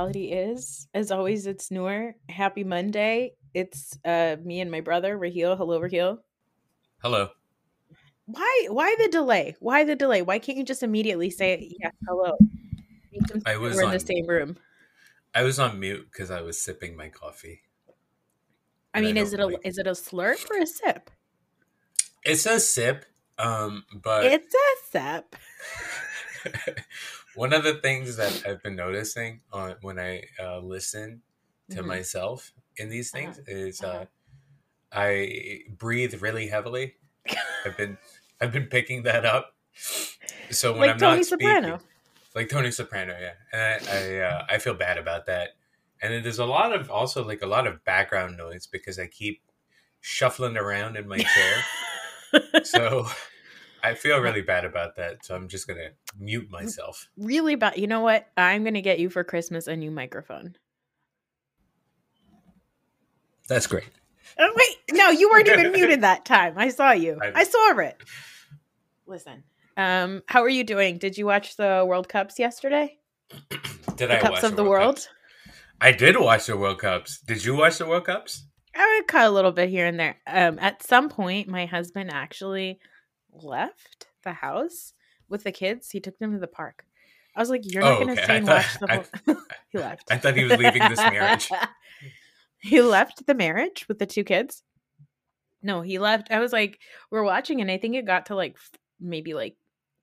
Reality Is. As always, it's Noor. Happy Monday. It's uh, me and my brother, Raheel. Hello, Raheel. Hello. Why? Why the delay? Why the delay? Why can't you just immediately say yes, hello? I was We're in the same room. I was on mute because I was sipping my coffee. I And I mean, is it a like- is it a slurp or a sip? It's a sip, um, but It's a sip. one of the things that I've been noticing on when I uh, listen to Mhm. myself in these Uh-huh. things is Uh-huh. uh, I breathe really heavily. I've been I've been picking that up. So when like I'm Tony not Soprano. speaking, like Tony Soprano, yeah, and I I, uh, I feel bad about that. And then there's a lot of also like a lot of background noise because I keep shuffling around in my chair. so I feel really bad about that. So I'm just gonna mute myself. really bad. You know what? I'm gonna get you for Christmas a new microphone. That's great. Oh wait, no, you weren't even muted that time. I saw you. I- I saw it. Listen, um, how are you doing? Did you watch the World Cups yesterday? Did The I Cups watch of the World World. Cups? I did watch the World Cups. Did you watch the World Cups? I would cut a little bit here and there. Um, at some point, my husband actually left the house with the kids. He took them to the park. I was like, "You're not Oh, going to okay. stay I and thought- watch the I- whole." he left. I thought he was leaving this marriage. he left the marriage with the two kids. No, he left. I was like, we're watching, and I think it got to like maybe like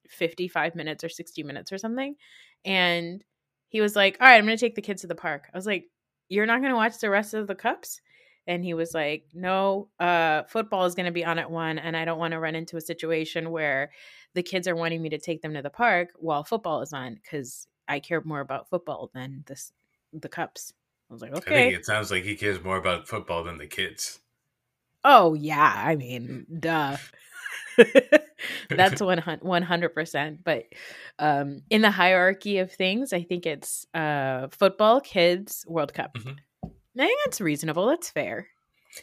55 minutes or 60 minutes or something. And he was like, All right, I'm going to take the kids to the park. I was like, You're not going to watch the rest of the cups? And he was like, No, uh, football is going to be on at one, and I don't want to run into a situation where the kids are wanting me to take them to the park while football is on because I care more about football than this the cups. I was like, I okay. think it sounds like he cares more about football than the kids. Oh yeah, I mean, duh. That's one hundred percent. But um, in the hierarchy of things, I think it's uh, football, kids, World Cup. Mhm. I think that's reasonable. That's fair.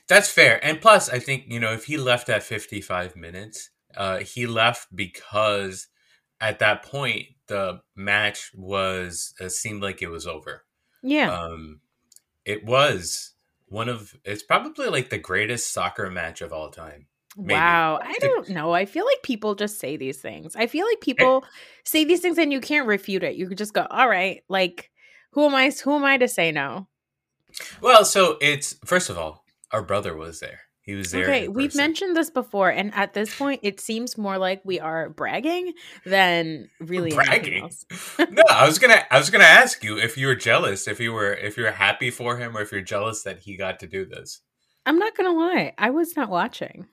That's fair. And plus, I think, you know, if he left at 55 minutes, uh, he left because at that point, the match was, uh, seemed like it was over. Yeah. Um, it was one of, it's probably like the greatest soccer match of all time. maybe. wow. I don't know. I feel like people just say these things. I feel like people say these things and you can't refute it. You could just go, "All right." Like, who am I? Who am I to say no? Well, so it's, first of all, our brother was there. He was there. Okay, we've mentioned this before, and at this point, it seems more like we are bragging than really bragging. no, I was gonna, I was gonna ask you if you were jealous, if you were, if you're happy for him, or if you're jealous that he got to do this. I'm not gonna lie, I was not watching.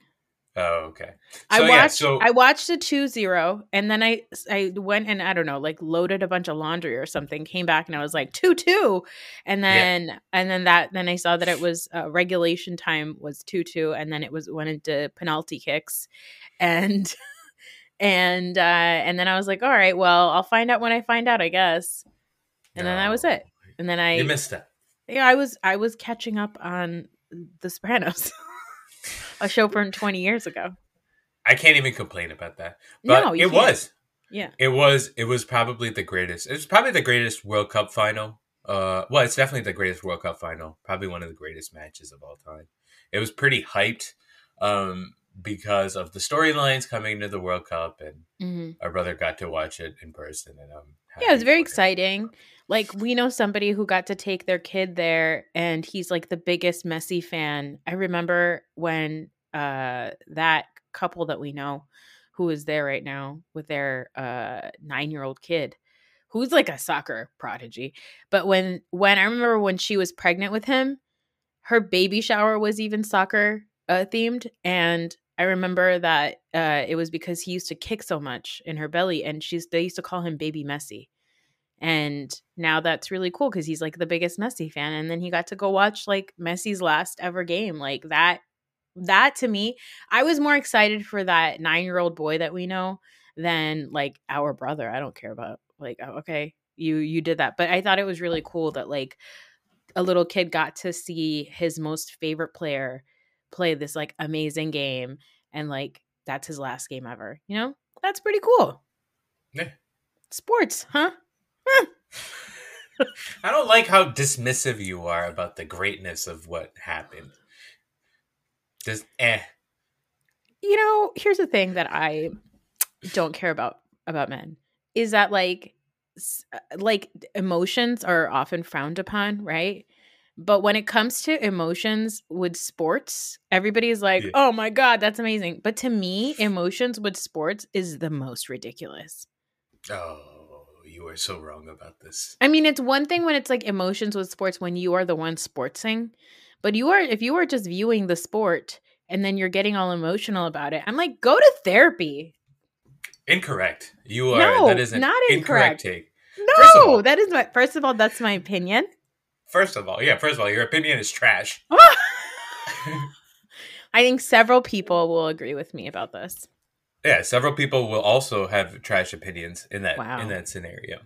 Oh, okay. I watched. yeah, so I watched a 2-0, and then I I went and I don't know, like loaded a bunch of laundry or something. Came back and I was like two two, and Yeah. then and then that then I saw that it was uh, regulation time was two two, and then it was went into penalty kicks, and and uh and then I was like, all right, well, I'll find out when I find out, I guess. And then that was it. And then I You missed it. yeah, I was I was catching up on The Sopranos, a show from twenty years ago. I can't even complain about that. But No, you it can't. was. Yeah. It was. It was probably the greatest. It's probably the greatest World Cup final. Uh, well, it's definitely the greatest World Cup final. Probably one of the greatest matches of all time. It was pretty hyped, um, because of the storylines coming into the World Cup, and hmm our brother got to watch it in person. And um, Yeah, it was very exciting. Like we know somebody who got to take their kid there, and he's like the biggest Messi fan. I remember when uh that couple that we know, who is there right now with their uh nine year old kid, who's like a soccer prodigy. But when when I remember when she was pregnant with him, her baby shower was even soccer uh, themed, and I remember that uh, it was because he used to kick so much in her belly, and she's they used to call him Baby Messi. And now that's really cool because he's like the biggest Messi fan, and then he got to go watch like Messi's last ever game, like that. That to me, I was more excited for that nine year old boy that we know than like our brother. I don't care about like oh, okay, you you did that, but I thought it was really cool that like a little kid got to see his most favorite player play this like amazing game and like that's his last game ever you know that's pretty cool Yeah. sports huh I don't like how dismissive you are about the greatness of what happened. Just eh. You know, here's the thing that I don't care about about men is that like uh, like emotions are often frowned upon, right? But when it comes to emotions with sports, everybody's like, Yeah. "Oh my god, that's amazing." But to me, emotions with sports is the most ridiculous. Oh, you are so wrong about this. I mean, it's one thing when it's like emotions with sports when you are the one sportsing, but you are if you are just viewing the sport and then you're getting all emotional about it. I'm like, go to therapy. Incorrect. You are No, that is not incorrect incorrect. take. No, all- that is my first of all, that's my opinion. First of all, yeah, first of all, your opinion is trash. I think several people will agree with me about this. Yeah, several people will also have trash opinions in that Wow. in that scenario.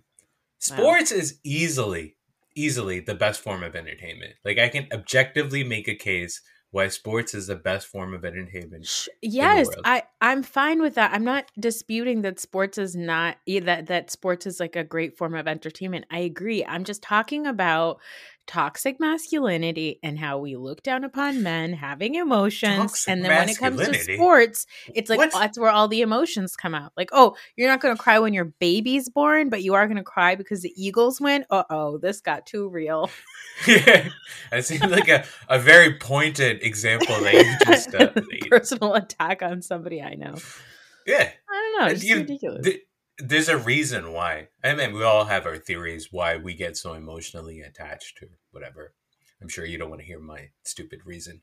Sports is easily easily the best form of entertainment. Like I can objectively make a case why sports is the best form of entertainment. Yes. I I'm fine with that. I'm not disputing that sports is not that that sports is like a great form of entertainment. I agree. I'm just talking about toxic masculinity and how we look down upon men having emotions Toxic and then when it comes to sports it's like that's where all the emotions come out. Like oh you're not going to cry when your baby's born but you are going to cry because the eagles win? Uh-oh this got too real. Yeah, that seems like a, a very pointed example that you just uh, personal attack on somebody i know. Yeah, i don't know it's You- ridiculous. th- there's a reason why. I mean, we all have our theories why we get so emotionally attached to whatever. I'm sure you don't want to hear my stupid reason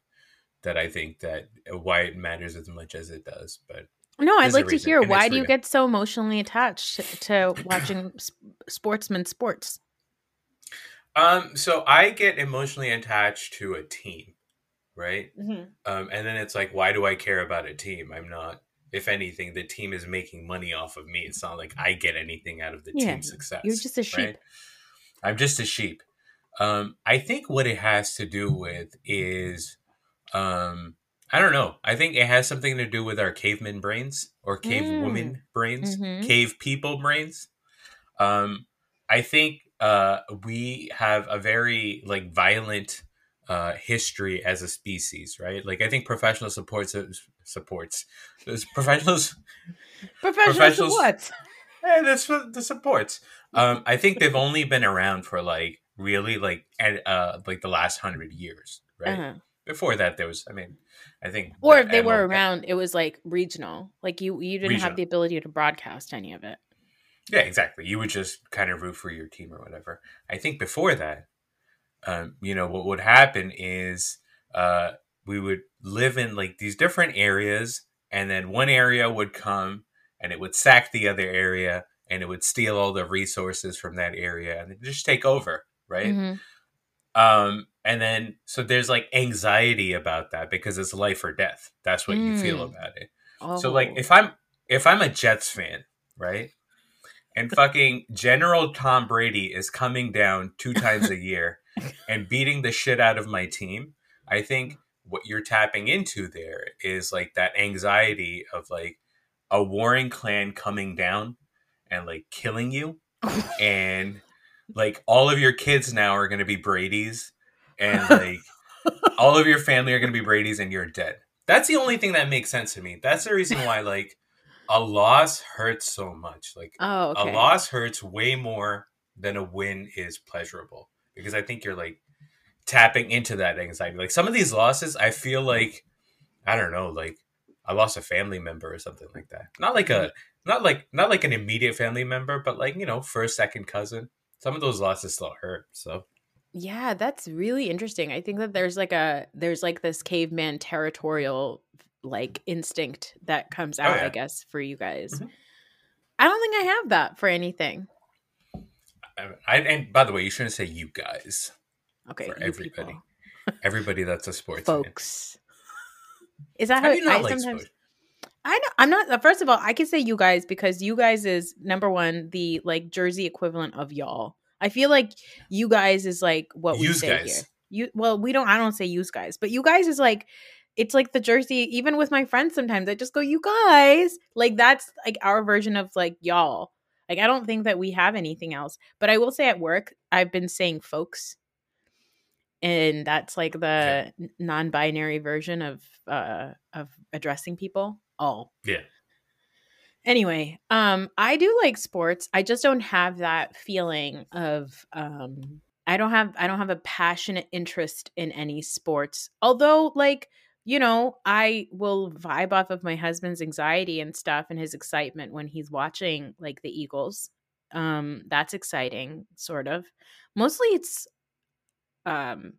that I think that uh, why it matters as much as it does. But No, I'd like to hear and why do you get so emotionally attached to, to watching sportsmen sports? um, so I get emotionally attached to a team, right? Mm-hmm. Um, and then it's like, why do I care about a team? I'm not. If anything, the team is making money off of me. It's not like I get anything out of the Yeah, team's success. You're just a sheep. right? I'm just a sheep. Um, I think what it has to do with is, um, I don't know. I think it has something to do with our caveman brains or cave Mm. woman brains, Mhm. cave people brains. Um, I think uh, we have a very like violent uh, history as a species, right? Like I think professional supports supports those professionals Professional Professionals- what? yeah, that's what the supports. Um, I think they've only been around for like really like and uh like the last hundred years, right? Uh-huh. Before that, there was. I mean, I think. Or if they were around, it was like regional. Like you, you didn't have the ability to broadcast any of it. Yeah, exactly. You would just kind of root for your team or whatever. I think before that, um, you know, what would happen is uh, we would live in like these different areas, and then one area would come and it would sack the other area, and it would steal all the resources from that area and just take over, right? Mhm. Um, and then so there's like anxiety about that because it's life or death. That's what you feel Mm. about it. Oh. So like if I'm if I'm a Jets fan, right? And fucking General Tom Brady is coming down two times a year and beating the shit out of my team, I think what you're tapping into there is like that anxiety of like a warring clan coming down and like killing you and like all of your kids now are going to be Brady's and like all of your family are going to be Brady's and you're dead. That's the only thing that makes sense to me. That's the reason why like a loss hurts so much. Like oh, okay. a loss hurts way more than a win is pleasurable because I think you're like tapping into that anxiety. Like some of these losses, I feel like I don't know, like I lost a family member or something like that. Not like a not like not like an immediate family member, but like you know, first second cousin. Some of those losses still hurt. So Yeah, that's really interesting. I think that there's like a there's like this caveman territorial like instinct that comes out, Oh, yeah. I guess, for you guys. Mhm. I don't think I have that for anything. I, I and by the way, you shouldn't say you guys. Okay, For everybody. Everybody that's a sports fan. folks. Is that How how, you not I like sometimes sports? I know I'm not first of all, I can say you guys because you guys is number one, the like Jersey equivalent of y'all. I feel like you guys is like what we Yous say guys. here. You well, we don't I don't say use guys, but you guys is like it's like the Jersey, even with my friends sometimes I just go, you guys. Like that's like our version of like y'all. Like I don't think that we have anything else. But I will say at work, I've been saying folks. And that's like the yeah. non-binary version of uh of addressing people. Oh. Yeah. Anyway, um I do like sports. I just don't have that feeling of um I don't have I don't have a passionate interest in any sports. Although like you know, I will vibe off of my husband's anxiety and stuff and his excitement when he's watching like the Eagles. Um that's exciting sort of. Mostly it's um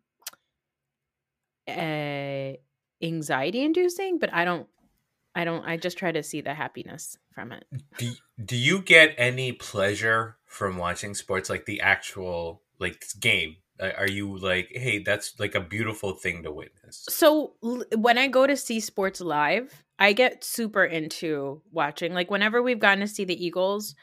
uh, anxiety inducing, but I don't I don't I just try to see the happiness from it. Do do you get any pleasure from watching sports like the actual like game are you like hey that's like a beautiful thing to witness so when i go to see sports live i get super into watching like whenever we've gotten to see the eagles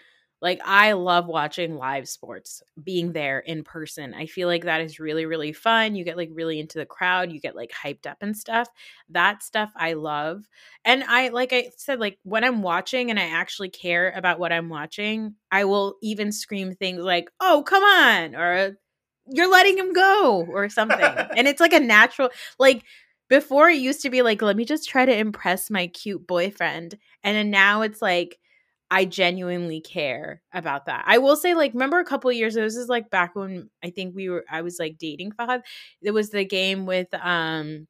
like i love watching live sports being there in person. I feel like that is really really fun. You get like really into the crowd you get like hyped up and stuff. That stuff i love. And i like i said like when i'm watching and i actually care about what i'm watching i will even scream things like oh come on or you're letting him go or something. and it's like a natural like before it used to be like let me just try to impress my cute boyfriend and then now it's like I genuinely care about that. I will say, like, remember a couple years ago, this is like back when I think we were I was like dating Fahad. It was the game with um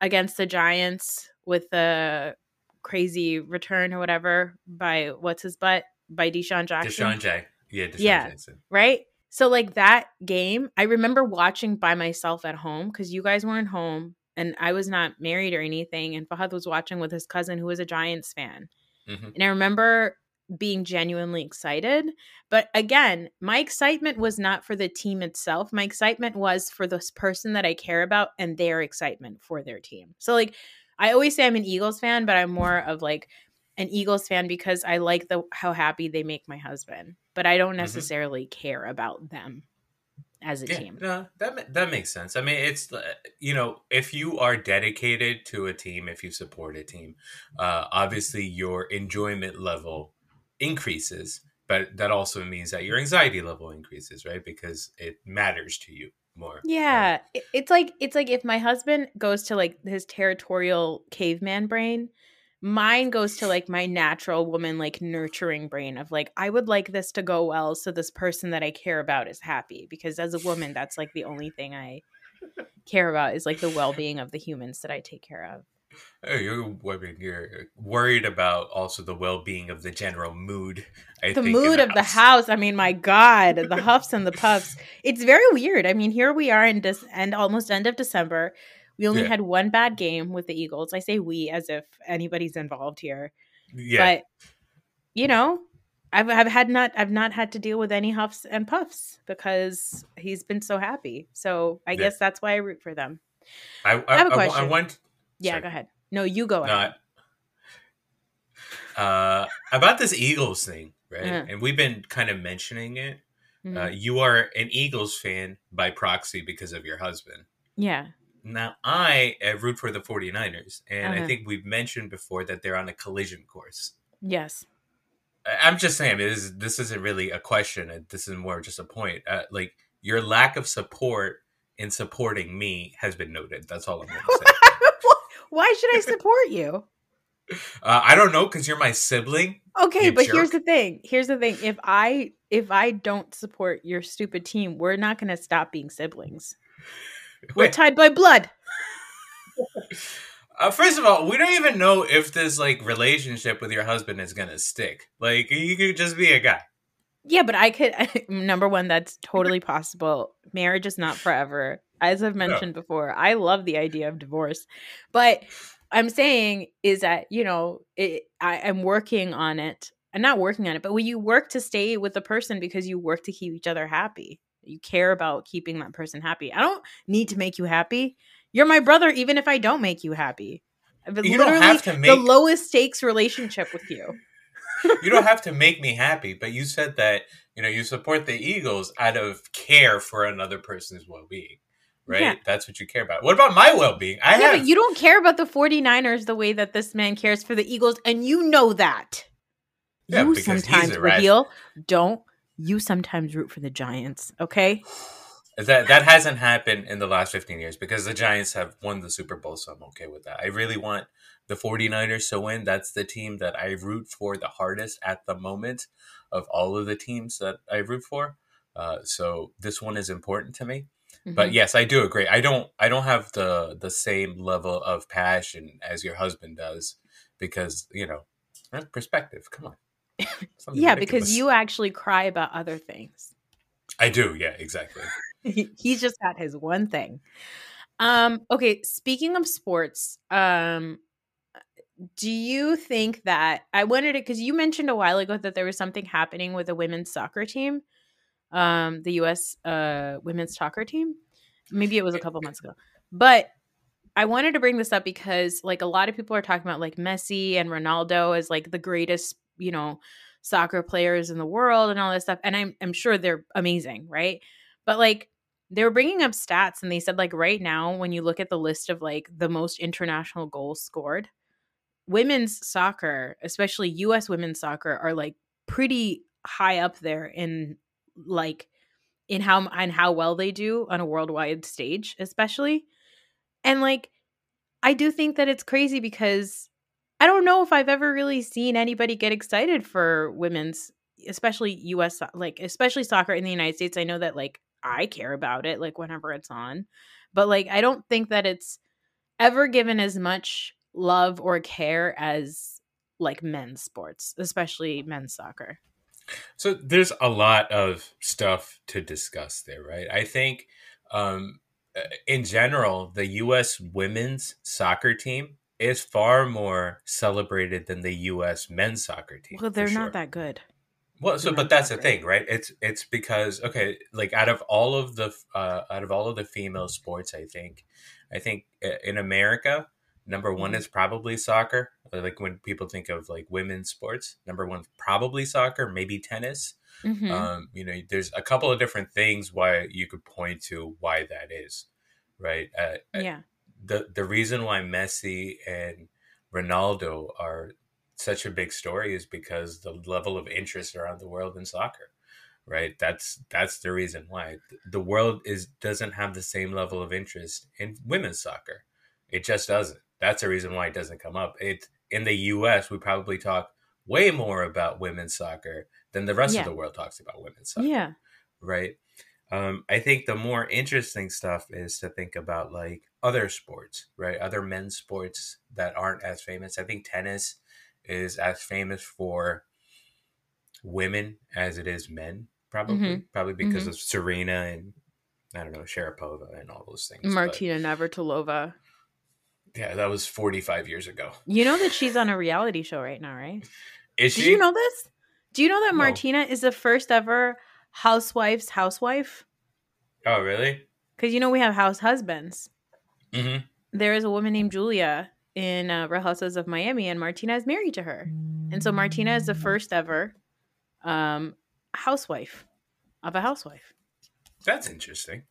against the Giants with the crazy return or whatever by what's his butt by DeSean Jackson. DeSean J. Yeah, DeSean yeah, Jackson. Right? So like that game, I remember watching by myself at home because you guys weren't home and I was not married or anything. And Fahad was watching with his cousin who was a Giants fan. Mm-hmm. And I remember being genuinely excited. But again, my excitement was not for the team itself. My excitement was for this person that I care about and their excitement for their team. So like I always say I'm an Eagles fan, but I'm more of like an Eagles fan because I like the how happy they make my husband but I don't mm-hmm. necessarily mm-hmm. care about them as a yeah, team. No, that that makes sense. I mean, it's uh, you know, if you are dedicated to a team, if you support a team, uh, obviously your enjoyment level increases, but that also means that your anxiety level increases, right? Because it matters to you more. Yeah, right? it's like it's like if my husband goes to like his territorial caveman brain mine goes to like my natural woman like nurturing brain of like i would like this to go well so this person that i care about is happy because as a woman that's like the only thing i care about is like the well-being of the humans that i take care of oh, you're, you're worried about also the well-being of the general mood I the mood the of house. the house i mean my god the huffs and the puffs it's very weird i mean here we are in this end almost end of december we only yeah. had one bad game with the Eagles. I say we as if anybody's involved here. Yeah. But you know, I've I've had not I've not had to deal with any huffs and puffs because he's been so happy. So I yeah. guess that's why I root for them. I, I, I have a question. I, I want. Yeah, sorry. go ahead. No, you go ahead. uh, about this Eagles thing, right? Uh-huh. And we've been kind of mentioning it. Mm-hmm. Uh, you are an Eagles fan by proxy because of your husband. Yeah. Now, I uh, root for the 49ers, and uh-huh. I think we've mentioned before that they're on a collision course. Yes. I'm just saying, this, this isn't really a question. This is more just a point. Uh, like, your lack of support in supporting me has been noted. That's all I'm going to say. Why should I support you? Uh, I don't know because you're my sibling. Okay, but jerk. here's the thing. Here's the thing. If I if I don't support your stupid team, we're not going to stop being siblings. We're tied by blood. Uh, first of all, we don't even know if this like relationship with your husband is gonna stick. Like, you could just be a guy. Yeah, but I could. number one, that's totally possible. Marriage is not forever, as I've mentioned no. before. I love the idea of divorce, but I'm saying is that you know it, I am working on it. I'm not working on it, but when you work to stay with the person because you work to keep each other happy you care about keeping that person happy. I don't need to make you happy. You're my brother, even if I don't make you happy. You don't have to make the lowest stakes relationship with you. you don't have to make me happy, but you said that you know you support the Eagles out of care for another person's well-being. Right? Yeah. That's what you care about. What about my well-being? I yeah, have... but you don't care about the 49ers the way that this man cares for the Eagles and you know that. Yeah, you sometimes rat. Don't you sometimes root for the Giants, okay? That that hasn't happened in the last 15 years because the Giants have won the Super Bowl, so I'm okay with that. I really want the 49ers to win. That's the team that I root for the hardest at the moment of all of the teams that I root for. Uh, so this one is important to me. But Mhm. yes, I do agree. I don't I don't have the the same level of passion as your husband does because, you know, that's perspective. Come on. Yeah, because you actually cry about other things. I do. Yeah, exactly. He's just got his one thing. Um, okay, speaking of sports, um, do you think that I wanted it because you mentioned a while ago that there was something happening with a women's soccer team, um, the US uh women's soccer team? Maybe it was a couple months ago. But I wanted to bring this up because like a lot of people are talking about like Messi and Ronaldo as like the greatest, you know, soccer players in the world and all this stuff. And I'm I'm sure they're amazing, right? But like they were bringing up stats and they said like right now when you look at the list of like the most international goals scored, women's soccer, especially US women's soccer are like pretty high up there in like in how and how well they do on a worldwide stage, especially. And like I do think that it's crazy because I don't know if I've ever really seen anybody get excited for women's especially US like especially soccer in the United States. I know that like I care about it like whenever it's on. But like I don't think that it's ever given as much love or care as like men's sports, especially men's soccer. So there's a lot of stuff to discuss there, right? I think um, uh, in general, the U.S. women's soccer team is far more celebrated than the U.S. men's soccer team. Well, they're sure. not that good. Well, so but that's that the thing, right? It's it's because okay, like out of all of the uh, out of all of the female sports, I think, I think uh, in America, number one Mhm. is probably soccer. Like when people think of like women's sports, number one probably soccer, maybe tennis. Mhm. Um, you know, there's a couple of different things why you could point to why that is, right? Uh, uh, yeah. the the reason why Messi and Ronaldo are such a big story is because the level of interest around the world in soccer, right? That's that's the reason why the world is doesn't have the same level of interest in women's soccer. It just doesn't. That's the reason why it doesn't come up. It in the U.S. we probably talk way more about women's soccer than the rest Yeah. of the world talks about women's soccer Yeah. right? Um, I think the more interesting stuff is to think about like other sports, right? Other men's sports that aren't as famous. I think tennis is as famous for women as it is men, probably, Mhm. probably because of Serena and I don't know Sharapova and all those things. but- Martina Navratilova. Yeah, that was forty five years ago. You know that she's on a reality show right now, right? Is Did she? you know this? Do you know that No. Martina is the first ever housewife's housewife? Oh, really? Because you know we have house husbands. hmm There is a woman named Julia in uh, Real Houses of Miami, and Martina is married to her. And so Martina is the first ever um, housewife of a housewife. That's interesting.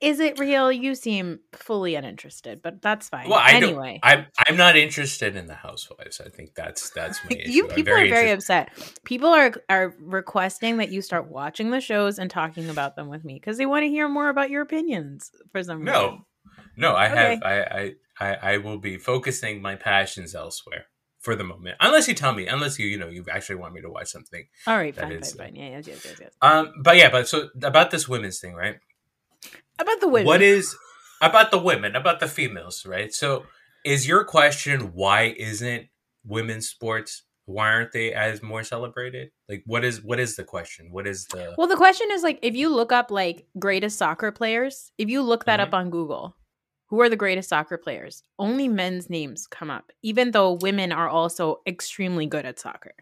Is it real? You seem fully uninterested, but that's fine. Well, I anyway. I'm I'm not interested in the housewives. I think that's that's my you people are very upset. People are are requesting that you start watching the shows and talking about them with me because they want to hear more about your opinions for some reason. No, no, I have. I, I, I, I will be focusing my passions elsewhere for the moment, unless you tell me, unless you, you know, you actually want me to watch something. All right, fine, is- fine, fine. Yeah, yes, yes, yes, yes. Um, but yeah, but so about this women's thing, right? About the women. What is about the women, about the females, right? So, is your question why isn't women's sports? Why aren't they as more celebrated? Like, what is what is the question? What is the Well, the question is like if you look up like greatest soccer players, if you look that Mhm. up on Google, who are the greatest soccer players? Only men's names come up, even though women are also extremely good at soccer.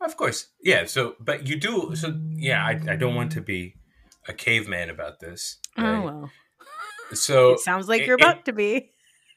Of course, yeah. So, but you do. So, yeah. I, I don't want to be a caveman about this. Oh right? well, So it sounds like it- you're it- about to be.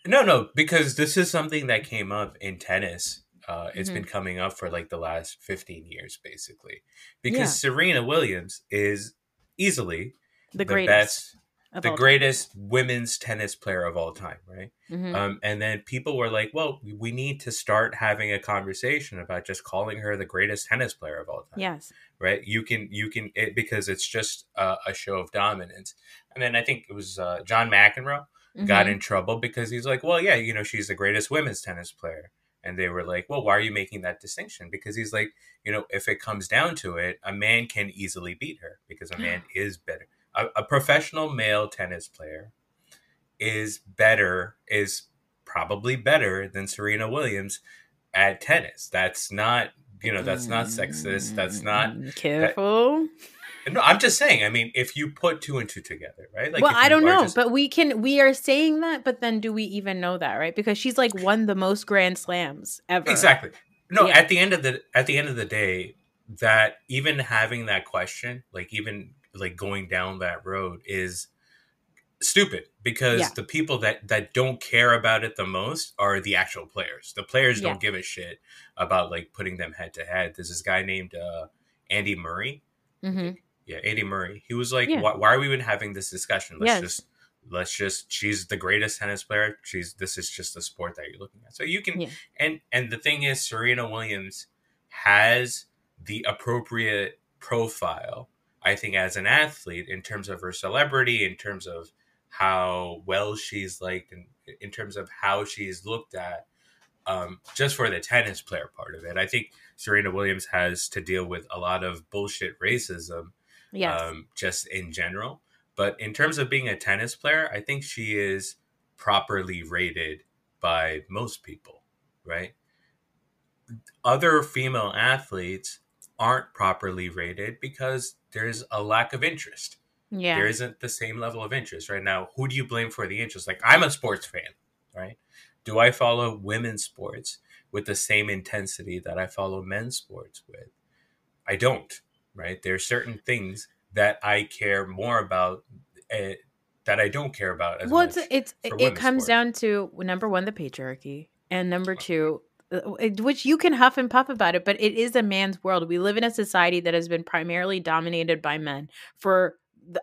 no, no, because this is something that came up in tennis. Uh, it's Mhm. been coming up for like the last fifteen years, basically, because Yeah. Serena Williams is easily The the, greatest. best the greatest women's tennis player of all time, right? Mm-hmm. Um, and then people were like, well, we need to start having a conversation about just calling her the greatest tennis player of all time. yes. Right. You can, you can, it, because it's just a, a show of dominance. And then I think it was uh, John McEnroe got Mhm. in trouble because he's like, well, yeah, you know, she's the greatest women's tennis player. And they were like, well, why are you making that distinction? Because he's like, you know, if it comes down to it, a man can easily beat her because a man is better. A, a professional male tennis player is better, is probably better than Serena Williams at tennis. That's not, you know, that's not sexist. That's not. Mm, careful. No, I'm just saying. I mean, if you put two and two together, right? well, I don't know, just- but we can. We are saying that, but then do we even know that, right? Because she's like won the most Grand Slams ever. exactly no Yeah. at the end of the at the end of the day that even having that question like even like going down that road is stupid because Yeah. the people that that don't care about it the most are the actual players. The players Yeah. don't give a shit about like putting them head to head. There's this guy named uh andy murray. Hmm yeah andy murray. He was like Yeah. why, why are we even having this discussion? Let's Yes. just let's just she's the greatest tennis player. She's this is just the sport that you're looking at. So you can and and the thing is serena williams has the appropriate profile i think as an athlete in terms of her celebrity in terms of how well she's liked and in terms of how she's looked at um, just for the tennis player part of it i think serena williams has to deal with a lot of bullshit racism Yes. um, just in general. But in terms of being a tennis player, I think she is properly rated by most people, right? Other female athletes aren't properly rated because there's a lack of interest. yeah. There isn't the same level of interest right now. Who do you blame for the interest? Like I'm a sports fan, right? Do I follow women's sports with the same intensity that I follow men's sports with? I don't, right? There are certain things that I care more about uh, that I don't care about as well, much. it's it's it comes sport. down to number one, the patriarchy, and number two, which you can huff and puff about it, but it is a man's world. We live in a society that has been primarily dominated by men for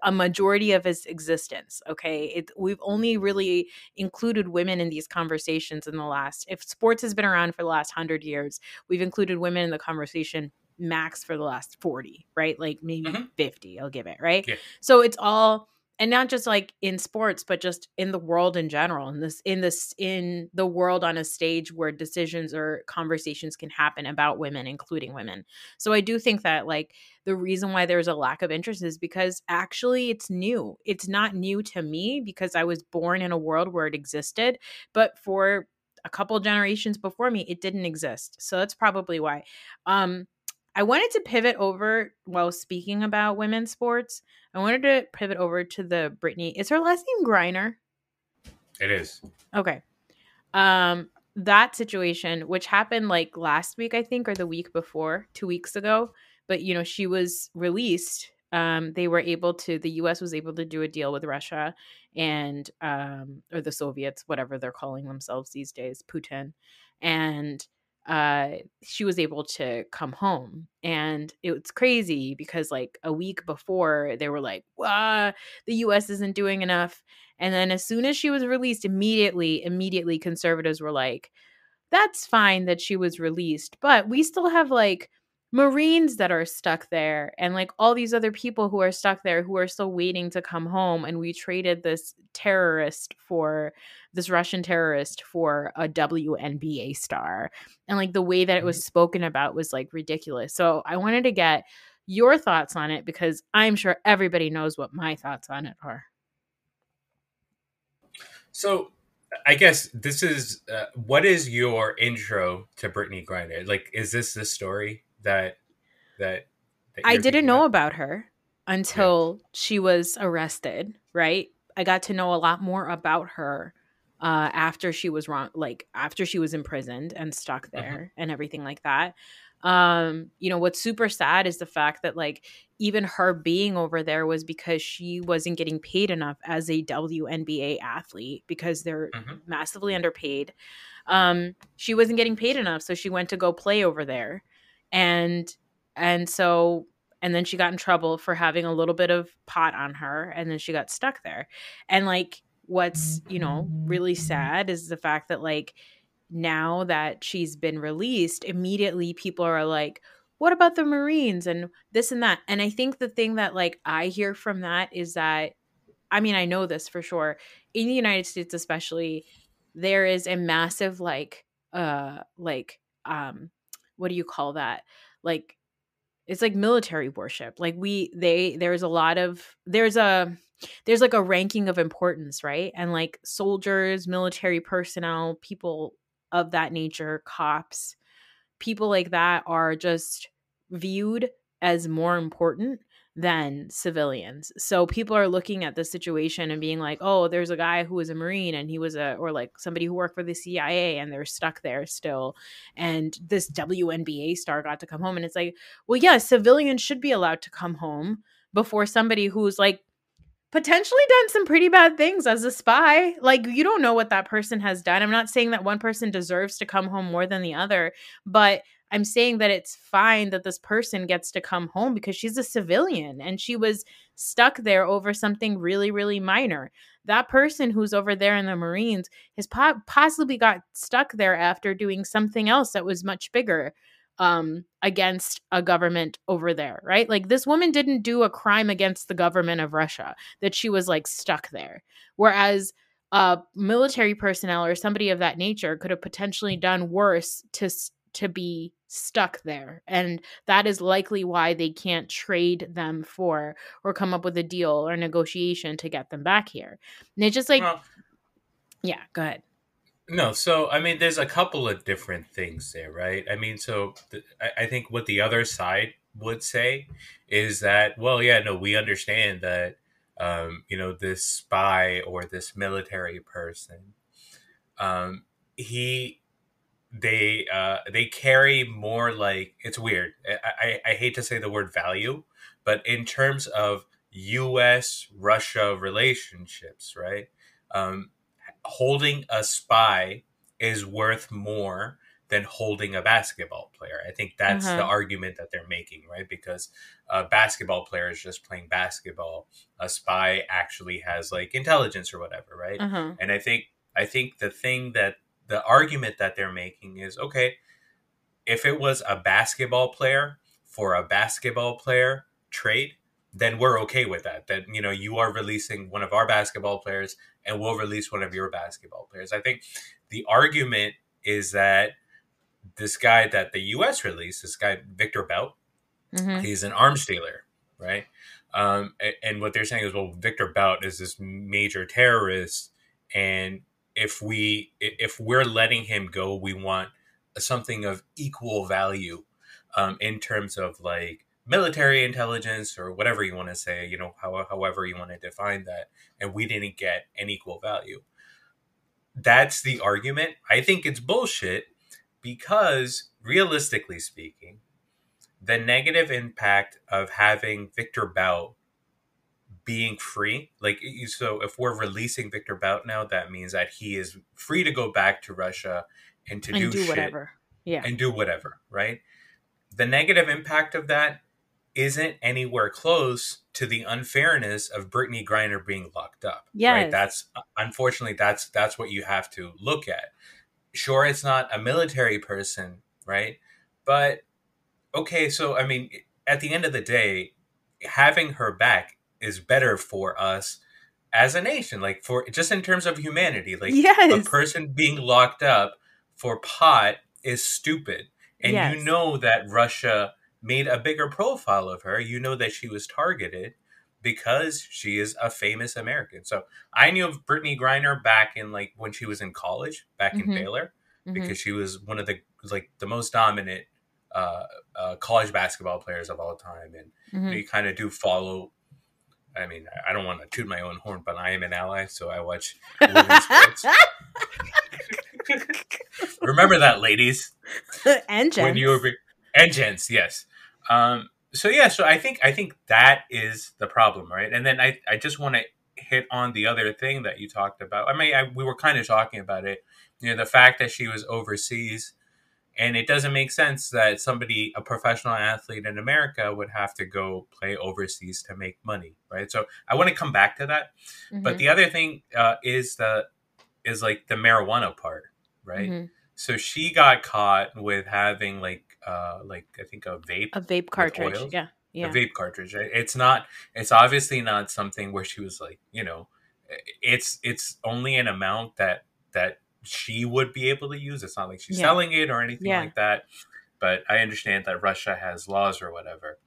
a majority of its existence. Okay, it, we've only really included women in these conversations in the last. If sports has been around for the last hundred years, we've included women in the conversation max for the last 40 right like maybe Mhm. 50 i'll give it right Yeah. so it's all and not just like in sports but just in the world in general in this in this in the world on a stage where decisions or conversations can happen about women including women. So i do think that like the reason why there's a lack of interest is because actually it's new. It's not new to me because i was born in a world where it existed but for a couple generations before me it didn't exist. So that's probably why. Um i wanted to pivot over while speaking about women's sports I wanted to pivot over to the Brittany. Is her last name Griner? it is. Okay. Um, that situation, which happened like last week, I think, or the week before, two weeks ago. But you know, she was released. Um, they were able to. The U.S. was able to do a deal with Russia and um, or the Soviets, whatever they're calling themselves these days, Putin, and uh she was able to come home and it was crazy because like a week before they were like the us isn't doing enough and then as soon as she was released immediately immediately conservatives were like that's fine that she was released but we still have like marines that are stuck there and like all these other people who are stuck there who are still waiting to come home and we traded this terrorist for this russian terrorist for a WNBA star. And like the way that it was spoken about was like ridiculous. So i wanted to get your thoughts on it because i'm sure everybody knows what my thoughts on it are. So I guess this is uh, what is your intro to Brittany Griner? Like, is this the story that that, that I didn't know about? about her until she was arrested, right? I got to know a lot more about her uh, after she was wrong, like after she was imprisoned and stuck Mm-hmm. there and everything like that. Um, you know, what's super sad is the fact that like even her being over there was because she wasn't getting paid enough as a WNBA athlete because they're Mhm. massively underpaid. Um, she wasn't getting paid enough, so she went to go play over there, and and so and then she got in trouble for having a little bit of pot on her and then she got stuck there. And like what's you know really sad is the fact that like now that she's been released immediately people are like what about the marines and this and that? And i think the thing that like i hear from that is that i mean i know this for sure in the united states especially there is a massive like uh like um what do you call that? Like it's like military worship like we they there's a lot of there's a there's like a ranking of importance right? And like soldiers military personnel people of that nature cops people like that are just viewed as more important than civilians. So people are looking at the situation and being like, "Oh, there's a guy who was a marine and he was a or like somebody who worked for the CIA and they're stuck there still." And this WNBA star got to come home and it's like, "Well, yeah, civilians should be allowed to come home before somebody who's like potentially done some pretty bad things as a spy. Like you don't know what that person has done. I'm not saying that one person deserves to come home more than the other, but I'm saying that it's fine that this person gets to come home because she's a civilian and she was stuck there over something really, really minor. That person who's over there in the Marines has po- possibly got stuck there after doing something else that was much bigger um, against a government over there, right? Like this woman didn't do a crime against the government of Russia that she was like stuck there. Whereas a military personnel or somebody of that nature could have potentially done worse to to be stuck there. And that is likely why they can't trade them for or come up with a deal or negotiation to get them back here. And it's just like, well, yeah, go ahead. No, so I mean, there's a couple of different things there, right? I mean, so th- I, I think what the other side would say is that, well, yeah, no, we understand that, um, you know, this spy or this military person, um, he they uh, they carry more like it's weird. I, I, I hate to say the word value, but in terms of U.S. Russia relationships, right? Um, holding a spy is worth more than holding a basketball player. I think that's uh-huh. the argument that they're making, right? Because a basketball player is just playing basketball. A spy actually has like intelligence or whatever, right? Uh-huh. And I think I think the thing that the argument that they're making is okay, if it was a basketball player for a basketball player trade, then we're okay with that. That you know you are releasing one of our basketball players, and we'll release one of your basketball players. I think the argument is that this guy that the U.S. released, this guy Victor Bout, mm-hmm. he's an arms dealer, right? Um, and, and what they're saying is, well, Victor Bout is this major terrorist, and if we if we're letting him go, we want something of equal value um, in terms of like military intelligence or whatever you want to say, you know, how, however you want to define that, and we didn't get an equal value. That's the argument. I think it's bullshit because realistically speaking, the negative impact of having Victor Bout being free. Like, so if we're releasing Victor Bout now, that means that he is free to go back to Russia and to and do, do whatever. Yeah. And do whatever, right? The negative impact of that isn't anywhere close to the unfairness of Brittany Griner being locked up. Yeah, right? That's uh, unfortunately that's that's what you have to look at. Sure, it's not a military person, right? But okay, so I mean, at the end of the day, having her back is better for us as a nation like for just in terms of humanity like yes. a person being locked up for pot is stupid and yes. you know that russia made a bigger profile of her you know that she was targeted because she is a famous american so i knew of brittany griner back in like when she was in college back mm-hmm. in baylor mm-hmm. because she was one of the like the most dominant uh, uh, college basketball players of all time and mm-hmm. you kind of do follow I mean, I don't want to toot my own horn, but I am an ally, so I watch sports. Remember that, ladies. and gents. When you were, and gents, yes. Um, so yeah, so I think I think that is the problem, right? And then I, I just want to hit on the other thing that you talked about. I mean, I, we were kind of talking about it. You know, the fact that she was overseas and it doesn't make sense that somebody, a professional athlete in America, would have to go play overseas to make money, right? So I want to come back to that. Mm-hmm. But the other thing uh, is the is like the marijuana part, right? Mm-hmm. So she got caught with having like uh like I think a vape a vape cartridge, yeah. Yeah. A vape cartridge. It's not it's obviously not something where she was like, you know, it's it's only an amount that that she would be able to use. It's not like she's yeah. selling it or anything yeah. like that. But I understand that Russia has laws or whatever.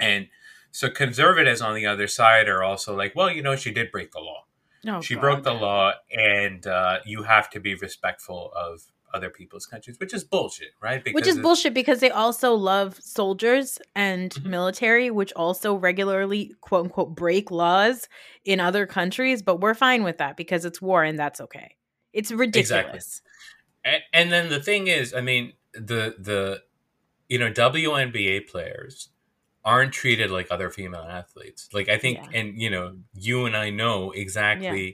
And so conservatives on the other side are also like, well, you know, she did break the law. Oh, she God. broke the law, and uh, you have to be respectful of other people's countries, which is bullshit, right? Because which is bullshit because they also love soldiers and mm-hmm. military, which also regularly quote unquote break laws in other countries. But we're fine with that because it's war and that's okay. It's ridiculous. Exactly. And, and then the thing is, I mean, the the you know WNBA players aren't treated like other female athletes. Like I think, yeah. and you know, you and I know exactly yeah.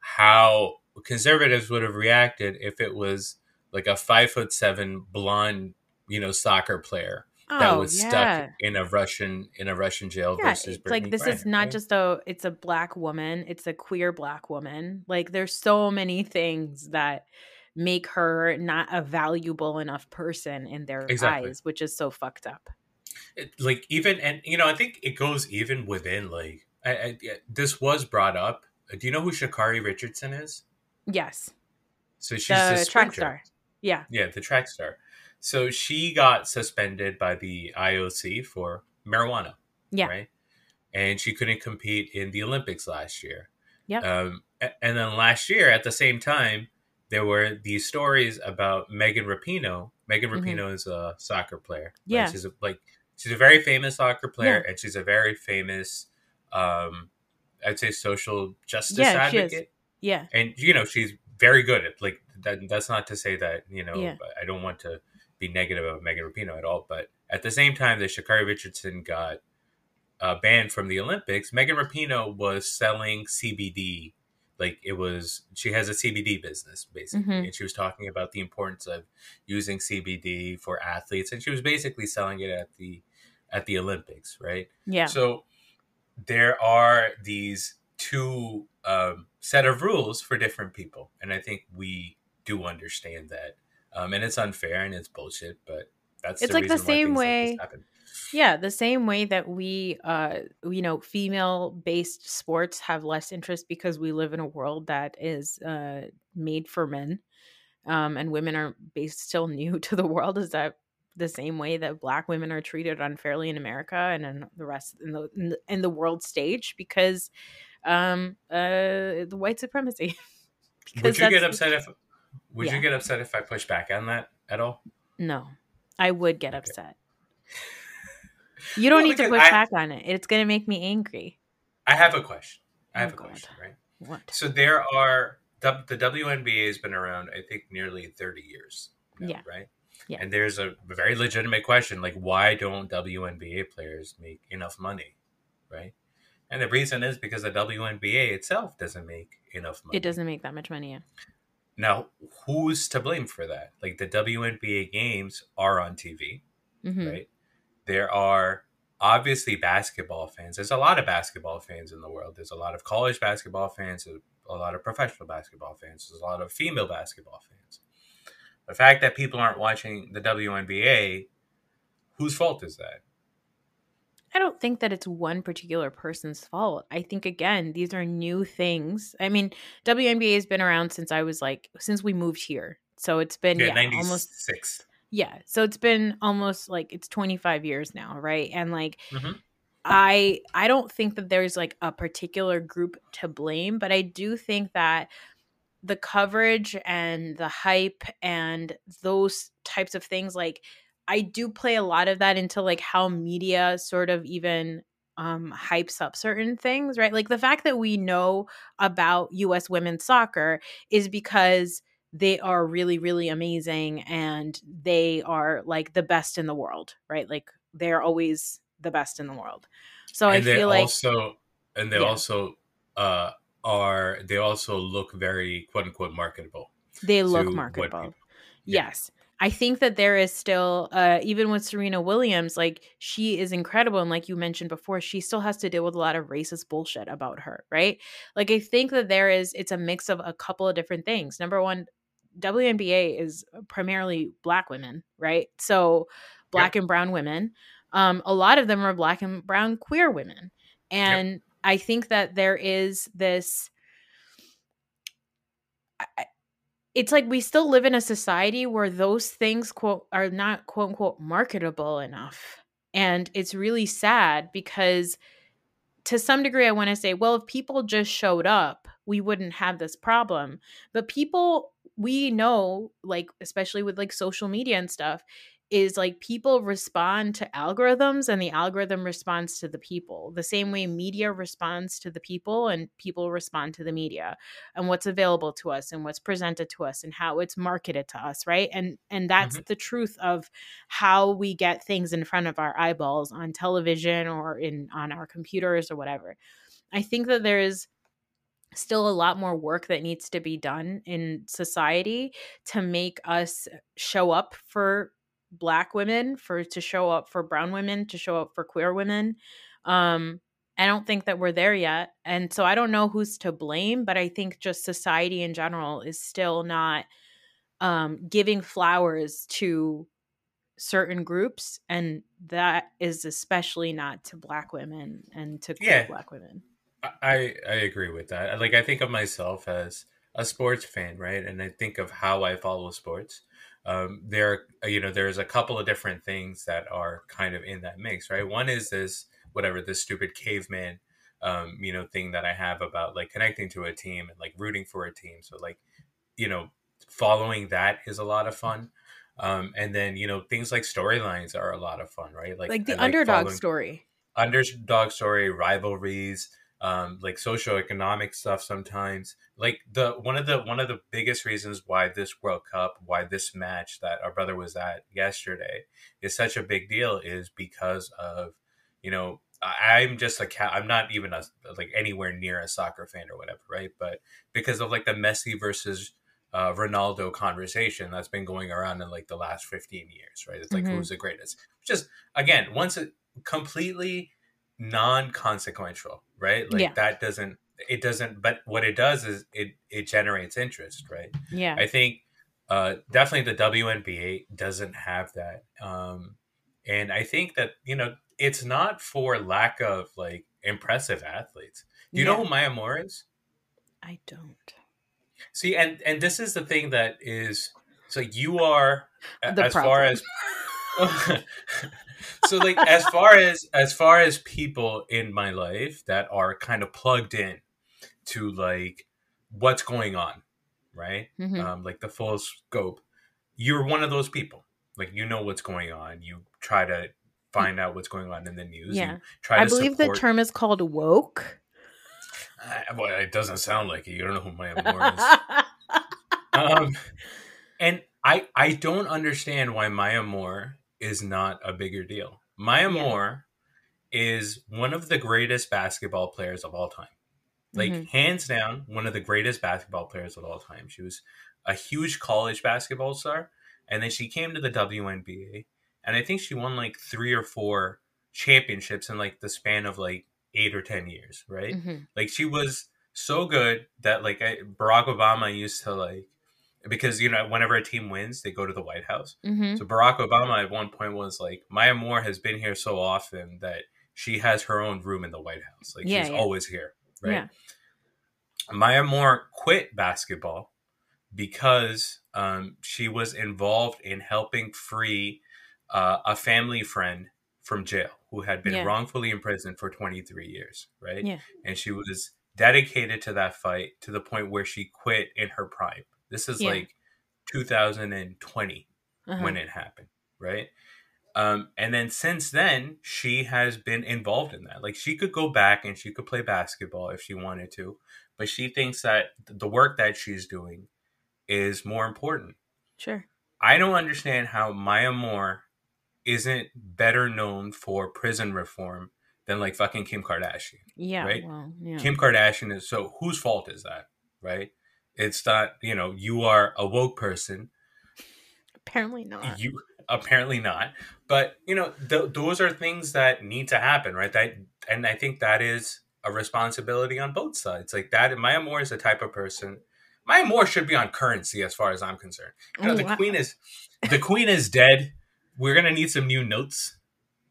how conservatives would have reacted if it was like a five foot seven blonde, you know, soccer player oh, that was yeah. stuck in a Russian in a Russian jail yeah, versus Brittney like this Griner, is not right? just a it's a black woman, it's a queer black woman. Like there's so many things that make her not a valuable enough person in their exactly. eyes, which is so fucked up. It, like even and you know I think it goes even within like I, I, this was brought up. Uh, do you know who Sha'Carri Richardson is? Yes. So she's the track star. Yeah. Yeah, the track star. So she got suspended by the IOC for marijuana. Yeah. Right. And she couldn't compete in the Olympics last year. Yeah. Um, and then last year, at the same time, there were these stories about Megan Rapinoe. Megan mm-hmm. Rapinoe is a soccer player. Yeah. Right? She's a, like she's a very famous soccer player, yeah. and she's a very famous, um, I'd say, social justice yeah, advocate. Yeah. And you know, she's very good at like that, that's not to say that you know yeah. I don't want to be negative about Megan Rapinoe at all, but at the same time that Sha'Carri Richardson got uh, banned from the Olympics, Megan Rapinoe was selling CBD. Like it was, she has a CBD business basically, mm-hmm. and she was talking about the importance of using CBD for athletes, and she was basically selling it at the at the Olympics, right? Yeah. So there are these two um, set of rules for different people, and I think we do understand that. Um, and it's unfair and it's bullshit, but that's it's the like the same way. Like yeah, the same way that we, uh, you know, female based sports have less interest because we live in a world that is uh, made for men, um, and women are based still new to the world. Is that the same way that black women are treated unfairly in America and in the rest in the in the, in the world stage because um, uh, the white supremacy. Would you get upset if would yeah. you get upset if I push back on that at all? No, I would get okay. upset. You don't well, need to push I, back on it. It's going to make me angry. I have a question. I oh, have oh, a God. question, right? What? So there are the, the WNBA has been around, I think, nearly thirty years. Now, yeah. Right. Yeah. And there's a very legitimate question, like why don't WNBA players make enough money, right? And the reason is because the WNBA itself doesn't make enough money. It doesn't make that much money. Yeah. Now, who's to blame for that? Like the WNBA games are on TV, mm-hmm. right? There are obviously basketball fans. There's a lot of basketball fans in the world. There's a lot of college basketball fans, a lot of professional basketball fans, there's a lot of female basketball fans. The fact that people aren't watching the WNBA, whose fault is that? I don't think that it's one particular person's fault. I think again, these are new things. I mean, WNBA has been around since I was like since we moved here. So it's been yeah, yeah almost 6. Yeah. So it's been almost like it's 25 years now, right? And like mm-hmm. I I don't think that there's like a particular group to blame, but I do think that the coverage and the hype and those types of things like I do play a lot of that into like how media sort of even um, hypes up certain things, right? Like the fact that we know about US women's soccer is because they are really, really amazing and they are like the best in the world, right? Like they're always the best in the world. So and I feel like also, and they yeah. also uh, are they also look very quote unquote marketable. They look marketable. People, yeah. Yes I think that there is still, uh, even with Serena Williams, like she is incredible. And like you mentioned before, she still has to deal with a lot of racist bullshit about her, right? Like I think that there is, it's a mix of a couple of different things. Number one, WNBA is primarily black women, right? So black and brown women. Um, a lot of them are black and brown queer women. And. I think that there is this. I, it's like we still live in a society where those things quote are not quote unquote marketable enough. And it's really sad because to some degree i want to say well if people just showed up we wouldn't have this problem. But people we know like especially with like social media and stuff is like people respond to algorithms and the algorithm responds to the people. The same way media responds to the people and people respond to the media and what's available to us and what's presented to us and how it's marketed to us right? And and that's mm-hmm. the truth of how we get things in front of our eyeballs on television or in on our computers or whatever. I think that there is still a lot more work that needs to be done in society to make us show up for black women for to show up for brown women to show up for queer women um i don't think that we're there yet and so i don't know who's to blame but i think just society in general is still not um giving flowers to certain groups and that is especially not to black women and to queer yeah, black women. I i agree with that like i think of myself as a sports fan right and i think of how i follow sports um, there uh, you know there's a couple of different things that are kind of in that mix right? One is this whatever this stupid caveman um, you know thing that i have about like connecting to a team and like rooting for a team. So like you know following that is a lot of fun. Um, and then you know things like storylines are a lot of fun right? Like like the underdog story. underdog story rivalries um, like socioeconomic stuff sometimes. Like the one of the one of the biggest reasons why this World Cup, why this match that our brother was at yesterday is such a big deal is because of, you know, I'm just a cat. I'm not even a like anywhere near a soccer fan or whatever, right? But because of like the Messi versus uh, Ronaldo conversation that's been going around in like the last 15 years, right? It's like mm-hmm. who's the greatest. Just again, once it completely non-consequential right like yeah. that doesn't it doesn't but what it does is it it generates interest right yeah i think uh definitely the WNBA doesn't have that um and i think that you know it's not for lack of like impressive athletes do you yeah. know who Maya Moore is i don't see and and this is the thing that is so you are the as problem. far as so like as far as as far as people in my life that are kind of plugged in to like what's going on right? Mm-hmm. um, like the full scope you're one of those people. Like you know what's going on. You try to find out what's going on in the news. Yeah. try i believe support... the term is called woke. Uh, well, it doesn't sound like it. You don't know who Maya Moore is um, and i i don't understand why Maya Moore is not a bigger deal. Maya yeah. Moore is one of the greatest basketball players of all time. Like mm-hmm. hands down, one of the greatest basketball players of all time. She was a huge college basketball star, and then she came to the WNBA, and I think she won like three or four championships in like the span of like eight or ten years, right? Mm-hmm. Like she was so good that like I, Barack Obama used to like because you know whenever a team wins they go to the white house mm-hmm. so barack obama at one point was like maya moore has been here so often that she has her own room in the white house like yeah, she's yeah. always here right yeah. maya moore quit basketball because um, she was involved in helping free uh, a family friend from jail who had been wrongfully imprisoned for 23 years right yeah. and she was dedicated to that fight to the point where she quit in her prime this is yeah. like 2020 uh-huh. when it happened, right? Um, and then since then, she has been involved in that. Like she could go back and she could play basketball if she wanted to, but she thinks that the work that she's doing is more important. Sure. I don't understand how Maya Moore isn't better known for prison reform than like fucking Kim Kardashian. Yeah. Right? Well, yeah. Kim Kardashian is so whose fault is that? Right? It's not, you know, you are a woke person. Apparently not. You apparently not. But you know, th- those are things that need to happen, right? That, and I think that is a responsibility on both sides. Like that, Maya Moore is the type of person. Maya Moore should be on currency, as far as I'm concerned. You know, Oh, the wow. queen is the queen is dead. We're gonna need some new notes.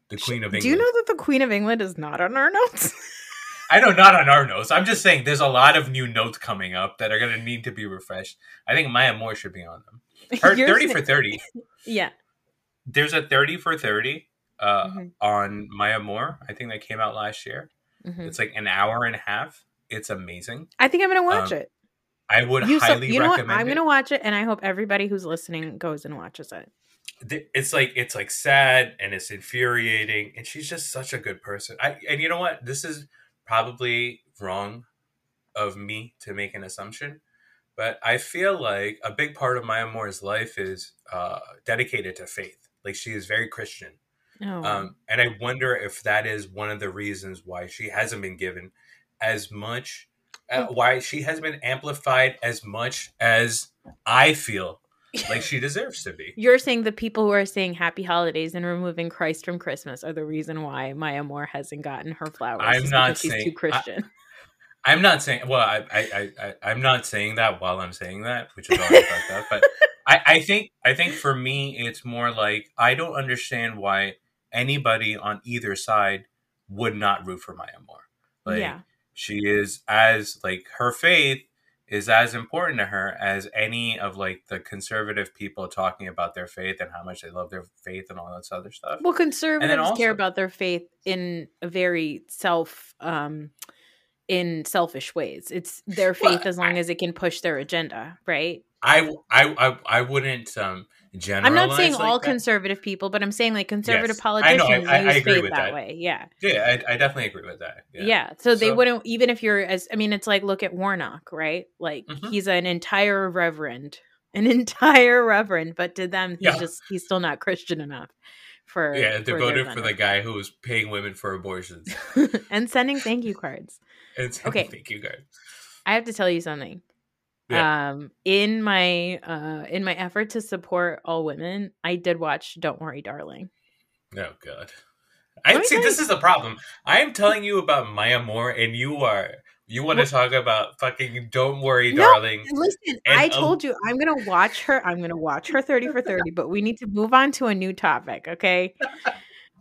The queen of England. Do you know that the Queen of England is not on our notes? I know not on our notes. I'm just saying there's a lot of new notes coming up that are gonna need to be refreshed. I think Maya Moore should be on them. Her You're thirty sa- for thirty. Yeah. There's a thirty for thirty uh, Mhm, on Maya Moore. I think that came out last year. mhm. It's like an hour and a half. It's amazing. I think I'm gonna watch Um, it. I would You, so, highly you know what? recommend I'm gonna watch it, and I hope everybody who's listening goes and watches it. It's like it's like sad and it's infuriating, and she's just such a good person. I and you know what? This is probably wrong of me to make an assumption, but I feel like a big part of Maya Moore's life is uh, dedicated to faith. Like she is very Christian. Oh, Um, and I wonder if that is one of the reasons why she hasn't been given as much, uh, why she has been amplified as much as I feel like she deserves to be. you're saying the people who are saying Happy Holidays and removing Christ from Christmas are the reason why Maya Moore hasn't gotten her flowers. I'm not because she's saying- too Christian. I'm not saying, well, I, I, I, I, I'm not saying that while I'm saying that, which is already fucked up. But I, I think, I think for me, it's more like I don't understand why anybody on either side would not root for Maya Moore. Like, yeah. she is as like her faith is as important to her as any of like the conservative people talking about their faith and how much they love their faith and all that other stuff. Well, conservatives also- care about their faith in a very self, um, in selfish ways. It's their Well, faith as long as it can push their agenda, right? I I I, I wouldn't um. I'm not saying like all that. conservative people, but I'm saying like conservative Yes. I know. I- politicians I- I agree with that, that. way. Yeah. Yeah, I, I definitely agree with that. yeah. Yeah. So they So- wouldn't even if you're as I mean, it's like look at Warnock, right? Like Mhm. he's an entire reverend, an entire reverend, but to them, he's Yeah. just he's still not Christian enough for Yeah, for they their voted for the guy who was paying women for abortions. and sending thank you cards. And Okay. thank you guys. I have to tell you something. Um, in my uh in my effort to support all women, I did watch Don't Worry, Darling. Oh god. I see. tell This is the problem. I am telling you about Maya Moore, and you are you want to talk about fucking "Don't Worry, No, Darling." Listen, And, I told you I'm gonna watch her. I'm gonna watch her 30 for 30, but we need to move on to a new topic, okay?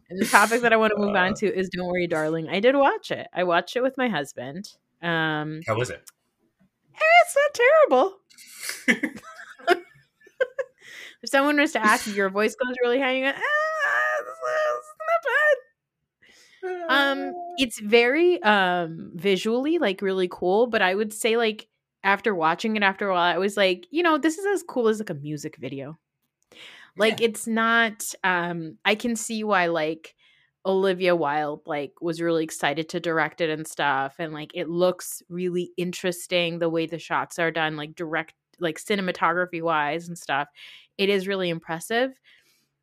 And the topic that I want to move on Uh. to is Don't Worry, Darling. I did watch it. I watched it with my husband. Um How was it? It's not terrible. if someone was to ask you, your voice goes really high, you go, ah, it's not bad. Um, it's very um visually like really cool, but I would say like after watching it after a while, I was like, you know, this is as cool as like a music video. Like it's not um I can see why like Olivia Wilde like was really excited to direct it and stuff and like it looks really interesting the way the shots are done like direct like cinematography wise and stuff. It is really impressive,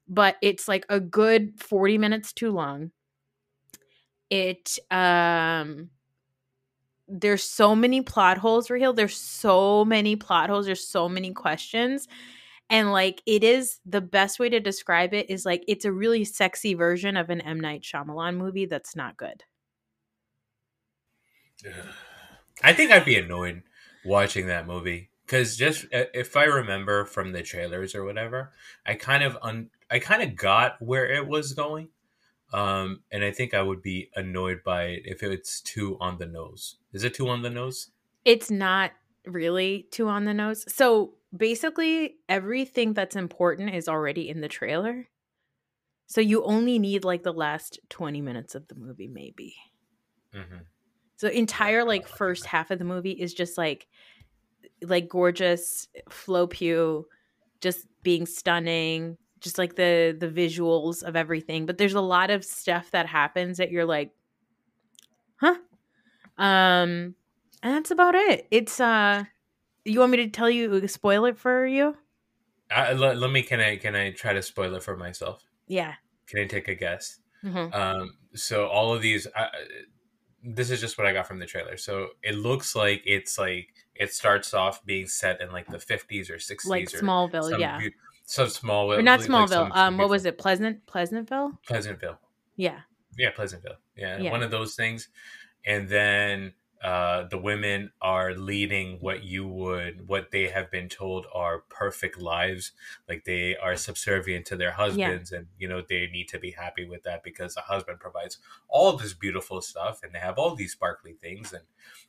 but it's like a good 40 minutes too long it um there's so many plot holes Raheel. there's so many plot holes there's so many questions and like it is the best way to describe it is like it's a really sexy version of an M Night Shyamalan movie that's not good. I think I'd be annoyed watching that movie because just uh, if I remember from the trailers or whatever, I kind of un- I kind of got where it was going, um, and I think I would be annoyed by it if it's too on the nose. Is it too on the nose? It's not really too on the nose. So basically everything that's important is already in the trailer. So you only need like the last 20 minutes of the movie maybe. Mm-hmm. So entire like first half of the movie is just like like gorgeous Flo Pugh just being stunning, just like the the visuals of everything. But there's a lot of stuff that happens that you're like, huh? Um and that's about it. It's uh you want me to tell you spoil it for you? Uh, let, let me can I can I try to spoil it for myself? Yeah. Can I take a guess? Mhm. Um, so all of these, uh, this is just what I got from the trailer. So it looks like it's like it starts off being set in like the fifties or sixties, Like or Smallville, some yeah. beau- some Smallville, or not like some Smallville. Um, what was it? Pleasant Pleasantville. Pleasantville. Yeah. Yeah, Pleasantville. Yeah, Yeah. one of those things. And then uh, the women are leading what you would, what they have been told are perfect lives. Like they are subservient to their husbands, and you know they need to be happy with that because the husband provides all this beautiful stuff, and they have all these sparkly things, and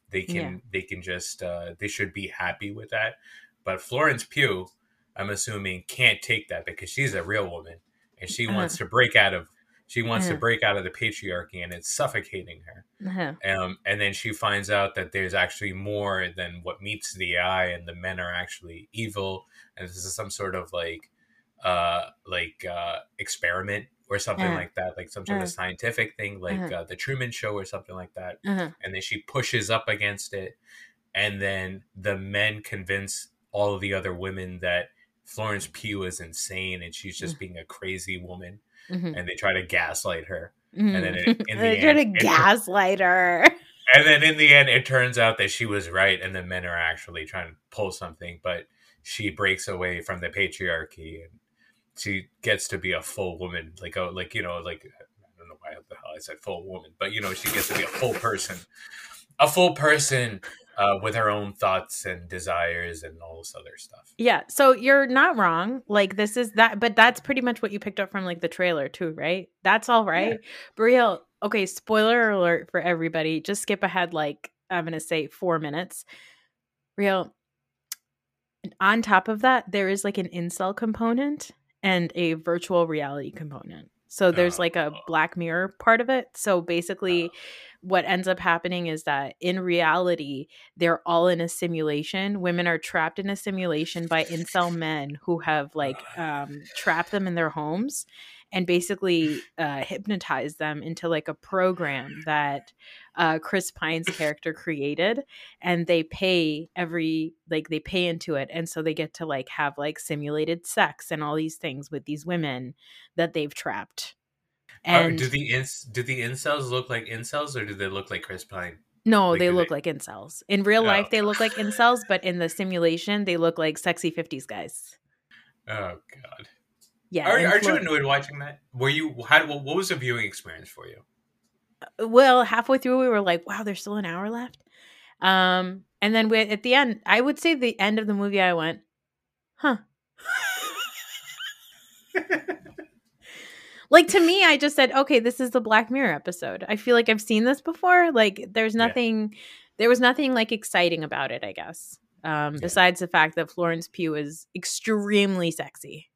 they can Yeah. they can just uh, they should be happy with that. But Florence Pugh, I'm assuming, can't take that because she's a real woman, and she Uh-huh. wants to break out of she wants to Uh-huh. break out of the patriarchy, and it's suffocating her. Uh-huh. Um, and then she finds out that there's actually more than what meets the eye, and the men are actually evil, and this is some sort of like, uh, like uh, experiment or something Uh-huh. like that, like some sort Uh-huh. of scientific thing, like Uh-huh. uh, the Truman Show or something like that. Uh-huh. And then she pushes up against it, and then the men convince all of the other women that Florence Pugh is insane and she's just being a crazy woman, Mhm. and they try to gaslight her. Mhm. then it- in the They're trying to gaslight her. and then in the end it turns out that she was right and the men are actually trying to pull something but she breaks away from the patriarchy and she gets to be a full woman like a like you know like i don't know why the hell i said full woman but you know she gets to be a full person a full person uh, with her own thoughts and desires and all this other stuff Yeah, so you're not wrong. Like this is that, but that's pretty much what you picked up from like the trailer too, right? That's all right. Brielle, okay, spoiler alert for everybody. Just skip ahead like I'm gonna say four minutes. Real on top of that, there is like an incel component and a virtual reality component. So there's like a Oh. Black Mirror part of it. So basically, what ends up happening is that in reality, they're all in a simulation. Women are trapped in a simulation by incel men who have like um, trapped them in their homes and basically uh, hypnotize them into like a program that uh, Chris Pine's character created, and they pay every like they pay into it, and so they get to like have like simulated sex and all these things with these women that they've trapped. Are- And do the ins- do the incels look like incels or do they look like chris pine no, like, they look they- like incels. In real Oh, life, they look like incels, but in the simulation, they look like sexy '50s guys. oh god Yeah. are, aren't you annoyed watching that? Were you? How? What was the viewing experience for you? Well halfway through we were like wow there's still an hour left um and then we, at the end i would say the end of the movie i went huh like to me i just said okay this is the black mirror episode i feel like i've seen this before like there's Yeah. nothing there was nothing like exciting about it i guess um Yeah. besides the fact that florence pugh is extremely sexy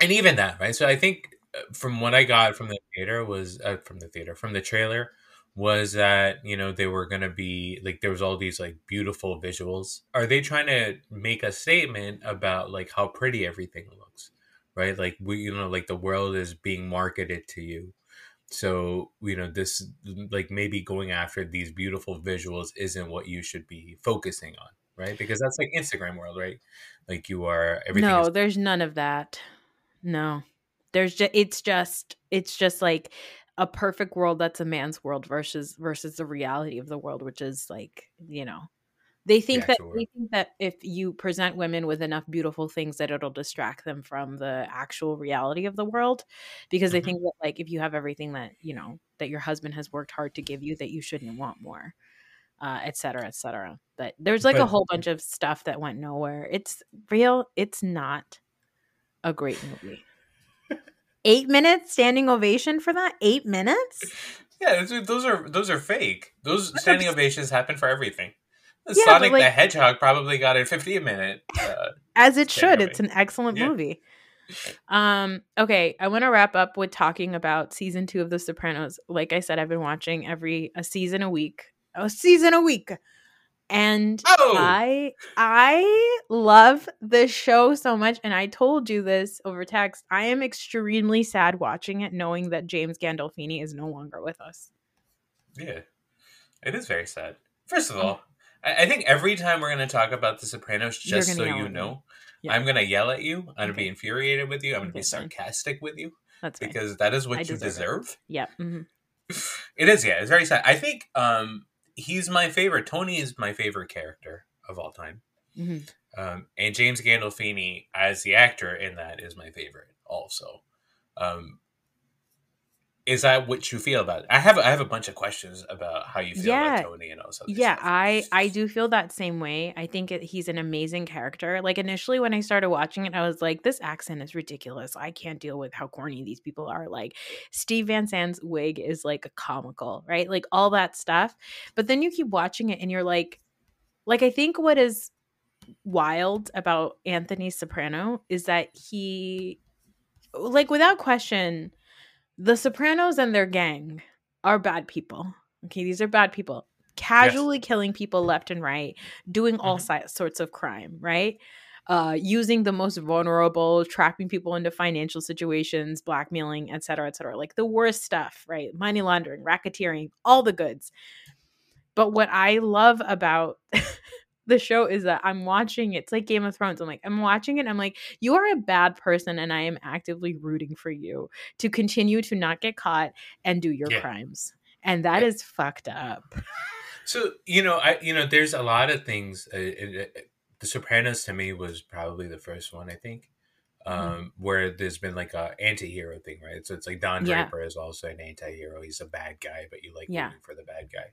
And even that, right? So I think uh, from what I got from the theater was uh, from the theater from the trailer was that you know they were gonna be like there was all these like beautiful visuals. Are they trying to make a statement about like how pretty everything looks, right? Like we, you know, like the world is being marketed to you. So you know this like maybe going after these beautiful visuals isn't what you should be focusing on, right? Because that's like Instagram world, right? Like you are everything. no is there's none of that no there's just it's just it's just like a perfect world that's a man's world versus versus the reality of the world which is like you know they think that actual they think that if you present women with enough beautiful things that it'll distract them from the actual reality of the world because they Mhm. think that like if you have everything that you know that your husband has worked hard to give you that you shouldn't want more uh et cetera et cetera. But there's like a whole bunch of stuff that went nowhere. It's real it's not a great movie eight minutes standing ovation for that eight minutes Yeah, those are those are, fake. Those standing ovations happen for everything. but, Sonic the Hedgehog probably got a 15 minute. Uh, as it should it's an excellent Yeah. movie um okay i want to wrap up with talking about season two of the sopranos like i said i've been watching every a season a week a season a week and Oh! i i love the show so much and i told you this over text i am extremely sad watching it knowing that james gandolfini is no longer with us yeah, it is very sad. First of all, I, I think every time we're going to talk about The Sopranos, just so you know, Yeah. I'm going to yell at you. I'm going to be infuriated with you. I'm going to Okay, be fine. sarcastic with you that's fine. because that is what I you deserve it. deserve. yeah mhm. It is, yeah. It's very sad. I think um, he's my favorite. Tony is my favorite character of all time. Mhm. Um, and James Gandolfini as the actor in that is my favorite also. Um, is that what you feel about it? I have I have a bunch of questions about how you feel Yeah. about Tony and all Yeah, stuff. I I do feel that same way. I think it, he's an amazing character. Like initially when I started watching it, I was like, this accent is ridiculous. I can't deal with how corny these people are. Like Steve Van Zandt's wig is like a comical, right? Like all that stuff. But then you keep watching it and you're like, like I think what is wild about Anthony Soprano is that he, like without question, the Sopranos and their gang are bad people. Okay, these are bad people. Casually killing people left and right, doing all Mhm. si- sorts of crime, right? Uh, using the most vulnerable, trapping people into financial situations, blackmailing, et cetera, et cetera. Like the worst stuff, right? Money laundering, racketeering, all the goods. But what I love about the show is that I'm watching it's like Game of Thrones. I'm like, I'm watching it. I'm like, you are a bad person, and I am actively rooting for you to continue to not get caught and do your Yeah. crimes. And that Yeah. is fucked up. So you know, I you know, there's a lot of things. Uh, it, it, the Sopranos to me was probably the first one. I think. Um, Mhm. where there's been like a anti-hero thing, right? So it's like Don Yeah. Draper is also an anti-hero. He's a bad guy, but you like Yeah. rooting for the bad guy.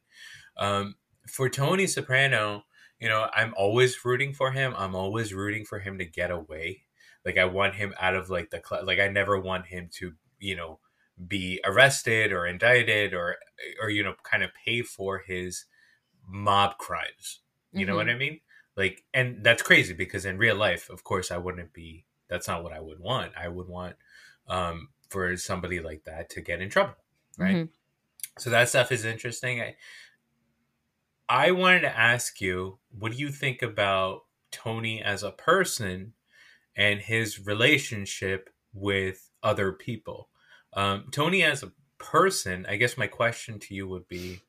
Um, for Tony Soprano, you know, I'm always rooting for him. I'm always rooting for him to get away. Like I want him out of like the cl- like I never want him to, you know, be arrested or indicted or or you know, kind of pay for his mob crimes. You know what I mean? Like and that's crazy because in real life, of course, I wouldn't be that's not what I would want. I would want um for somebody like that to get in trouble, right? Mhm. So that stuff is interesting. I, I wanted to ask you, what do you think about Tony as a person and his relationship with other people? Um, Tony as a person, I guess my question to you would be,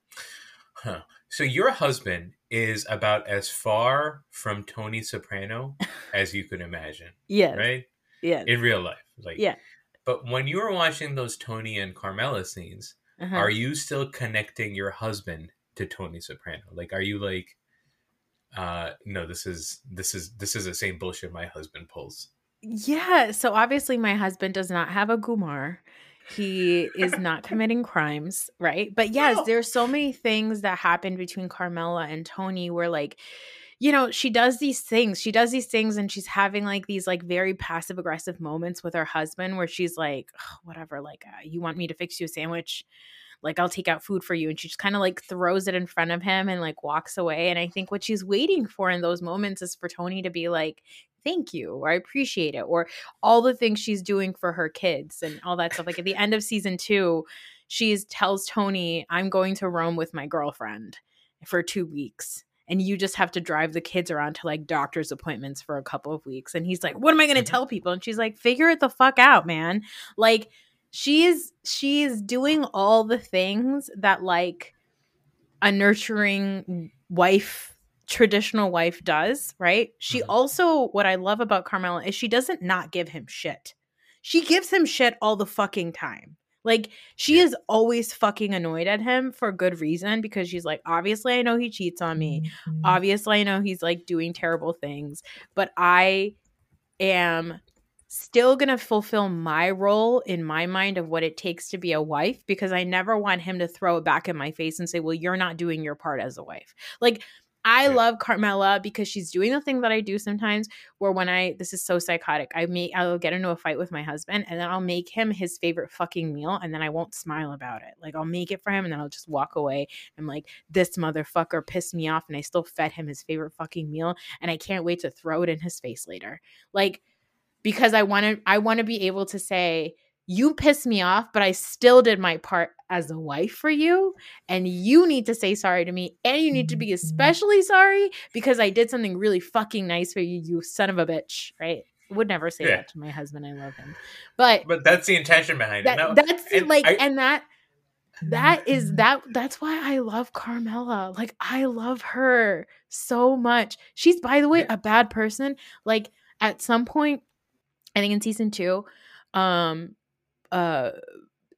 huh, so your husband is about as far from Tony Soprano as you could imagine, yeah. right? Yeah. In real life, like Yeah. But when you were watching those Tony and Carmela scenes, Uh-huh. are you still connecting your husband to Tony Soprano? Like, are you like, uh, no, this is this is this is the same bullshit my husband pulls. Yeah. So obviously, my husband does not have a Gumar. He is not committing crimes, right? But yes, No. there's so many things that happened between Carmela and Tony where, like, you know, she does these things. She does these things and she's having like these like very passive aggressive moments with her husband where she's like, "Ugh, whatever, like, uh, you want me to fix you a sandwich? Like, I'll take out food for you. And she just kind of like throws it in front of him and like walks away. And I think what she's waiting for in those moments is for Tony to be like, thank you, or I appreciate it, or all the things she's doing for her kids and all that stuff. Like at the end of season two, she tells Tony, I'm going to Rome with my girlfriend for two weeks. And you just have to drive the kids around to like doctor's appointments for a couple of weeks. And he's like, What am I going to Mhm. tell people? And she's like, Figure it the fuck out, man. Like, she is she is doing all the things that like a nurturing wife traditional wife does right? She Mhm. also what i love about carmela is she doesn't not give him shit. She gives him shit all the fucking time. Like she Yeah. is always fucking annoyed at him for good reason because she's like obviously i know he cheats on me. Obviously i know he's like doing terrible things but i am still going to fulfill my role in my mind of what it takes to be a wife because I never want him to throw it back in my face and say, "Well, you're not doing your part as a wife." Like I love Carmela because she's doing the thing that I do sometimes where when I this is so psychotic. I make I'll get into a fight with my husband and then I'll make him his favorite fucking meal and then I won't smile about it. Like I'll make it for him and then I'll just walk away. I'm like, this motherfucker pissed me off and I still fed him his favorite fucking meal and I can't wait to throw it in his face later. Like because I want to I want to be able to say you pissed me off, but I still did my part as a wife for you. And you need to say sorry to me. And you need to be mm-hmm. especially sorry because I did something really fucking nice for you, you son of a bitch. Right? Would never say Yeah. that to my husband. I love him. But But that's the intention behind that, it. No, that's and like I- and that that is mm-hmm. that that's why I love Carmela. Like I love her so much. She's by the way a bad person. Like at some point I think in season 2 um uh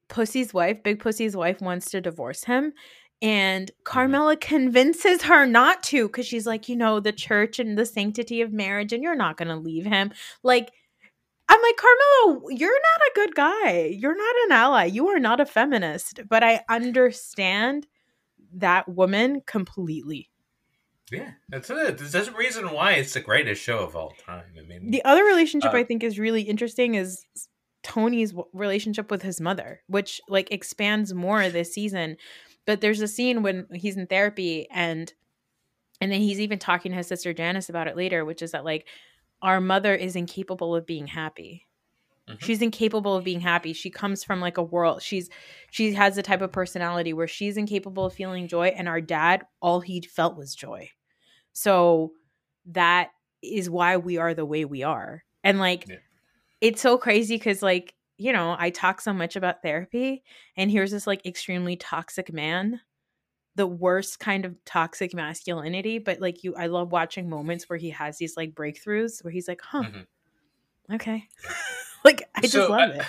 Pussy's wife, Big Pussy's wife wants to divorce him And Mm-hmm. Carmela convinces her not to because she's like, you know, the church and the sanctity of marriage, and you're not going to leave him. Like, I'm like, Carmela, you're not a good guy. You're not an ally. You are not a feminist. But I understand that woman completely. Yeah, that's it. There's a reason why it's the greatest show of all time. I mean, The other relationship Uh, I think is really interesting is Tony's relationship with his mother, which like expands more this season. But there's a scene when he's in therapy and and then he's even talking to his sister Janice about it later, which is that like our mother is incapable of being happy. Mhm. She's incapable of being happy. She comes from like a world. She's she has the type of personality where she's incapable of feeling joy and our dad all he felt was joy. So that is why we are the way we are. And like Yeah. it's so crazy cuz like, you know, I talk so much about therapy and here's this like extremely toxic man the worst kind of toxic masculinity but like you i love watching moments where he has these like breakthroughs where he's like huh Mhm. okay like i just love uh, it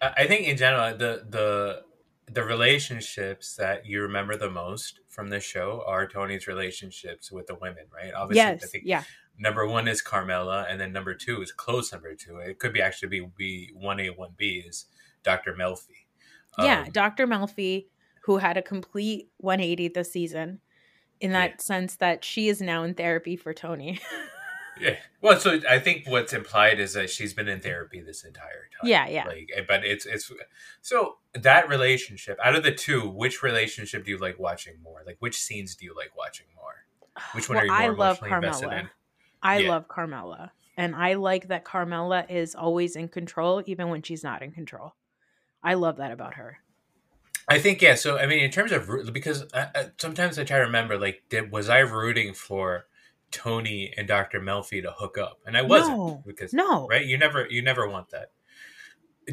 I I think in general, the the the relationships that you remember the most from this show are Tony's relationships with the women, right? Obviously, I think yeah number one is Carmela, and then number two is close number two. It could be actually be be one A one B is Doctor Melfi. yeah Um, dr melfi who had a complete 180 this season in that Yeah. sense that she is now in therapy for tony Yeah. Well, so I think what's implied is that she's been in therapy this entire time. Yeah, yeah. Like, eh, but it's it's so that relationship. Out of the two, which relationship do you like watching more? Like, which scenes do you like watching more? Which one Well, are you I more love emotionally invested Carmela. in? I Yeah. love Carmela. And I like that Carmela is always in control, even when she's not in control. I love that about her. I think yeah. So I mean, in terms of because I, I, sometimes I try to remember like, did was I rooting for Tony and Doctor Melfi to hook up? And I wasn't No. because No. right? You never you never want that.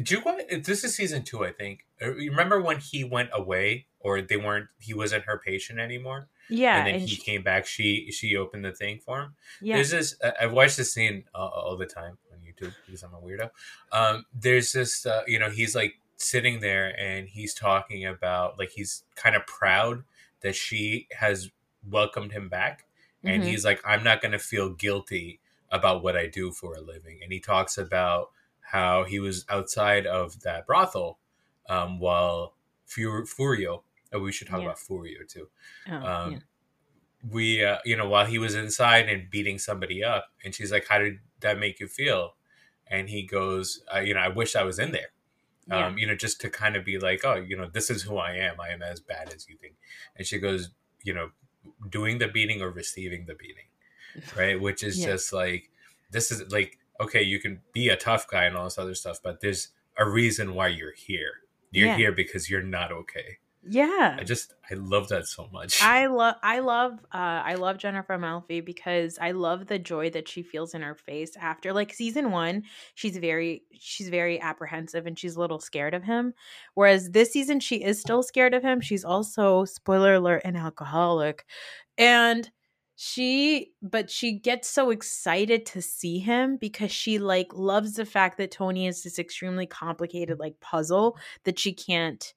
Do you want this is season two, I think. Uh, remember when he went away or they weren't he wasn't her patient anymore? Yeah. and then and he she- came back, she she opened the thing for him. yeah. There's this I- I've watched this scene uh, all the time on YouTube because I'm a weirdo. Um there's this uh, you know, he's like sitting there and he's talking about like he's kind of proud that she has welcomed him back and Mhm. he's like i'm not going to feel guilty about what i do for a living and he talks about how he was outside of that brothel um, while Fur- furio oh, we should talk Yeah. about furio too Oh, um, yeah. we uh, you know while he was inside and beating somebody up and she's like how did that make you feel and he goes uh, you know i wish i was in there Yeah. um, you know just to kind of be like oh you know this is who i am i am as bad as you think and she goes you know doing the beating or receiving the beating right which is Yeah. just like this is like okay you can be a tough guy and all this other stuff but there's a reason why you're here you're Yeah. here because you're not okay yeah. i just i love that so much I love I love uh I love Jennifer Melfi because I love the joy that she feels in her face after like season 1 she's very she's very apprehensive and she's a little scared of him whereas this season she is still scared of him she's also spoiler alert an alcoholic and she but she gets so excited to see him because she like loves the fact that Tony is this extremely complicated like puzzle that she can't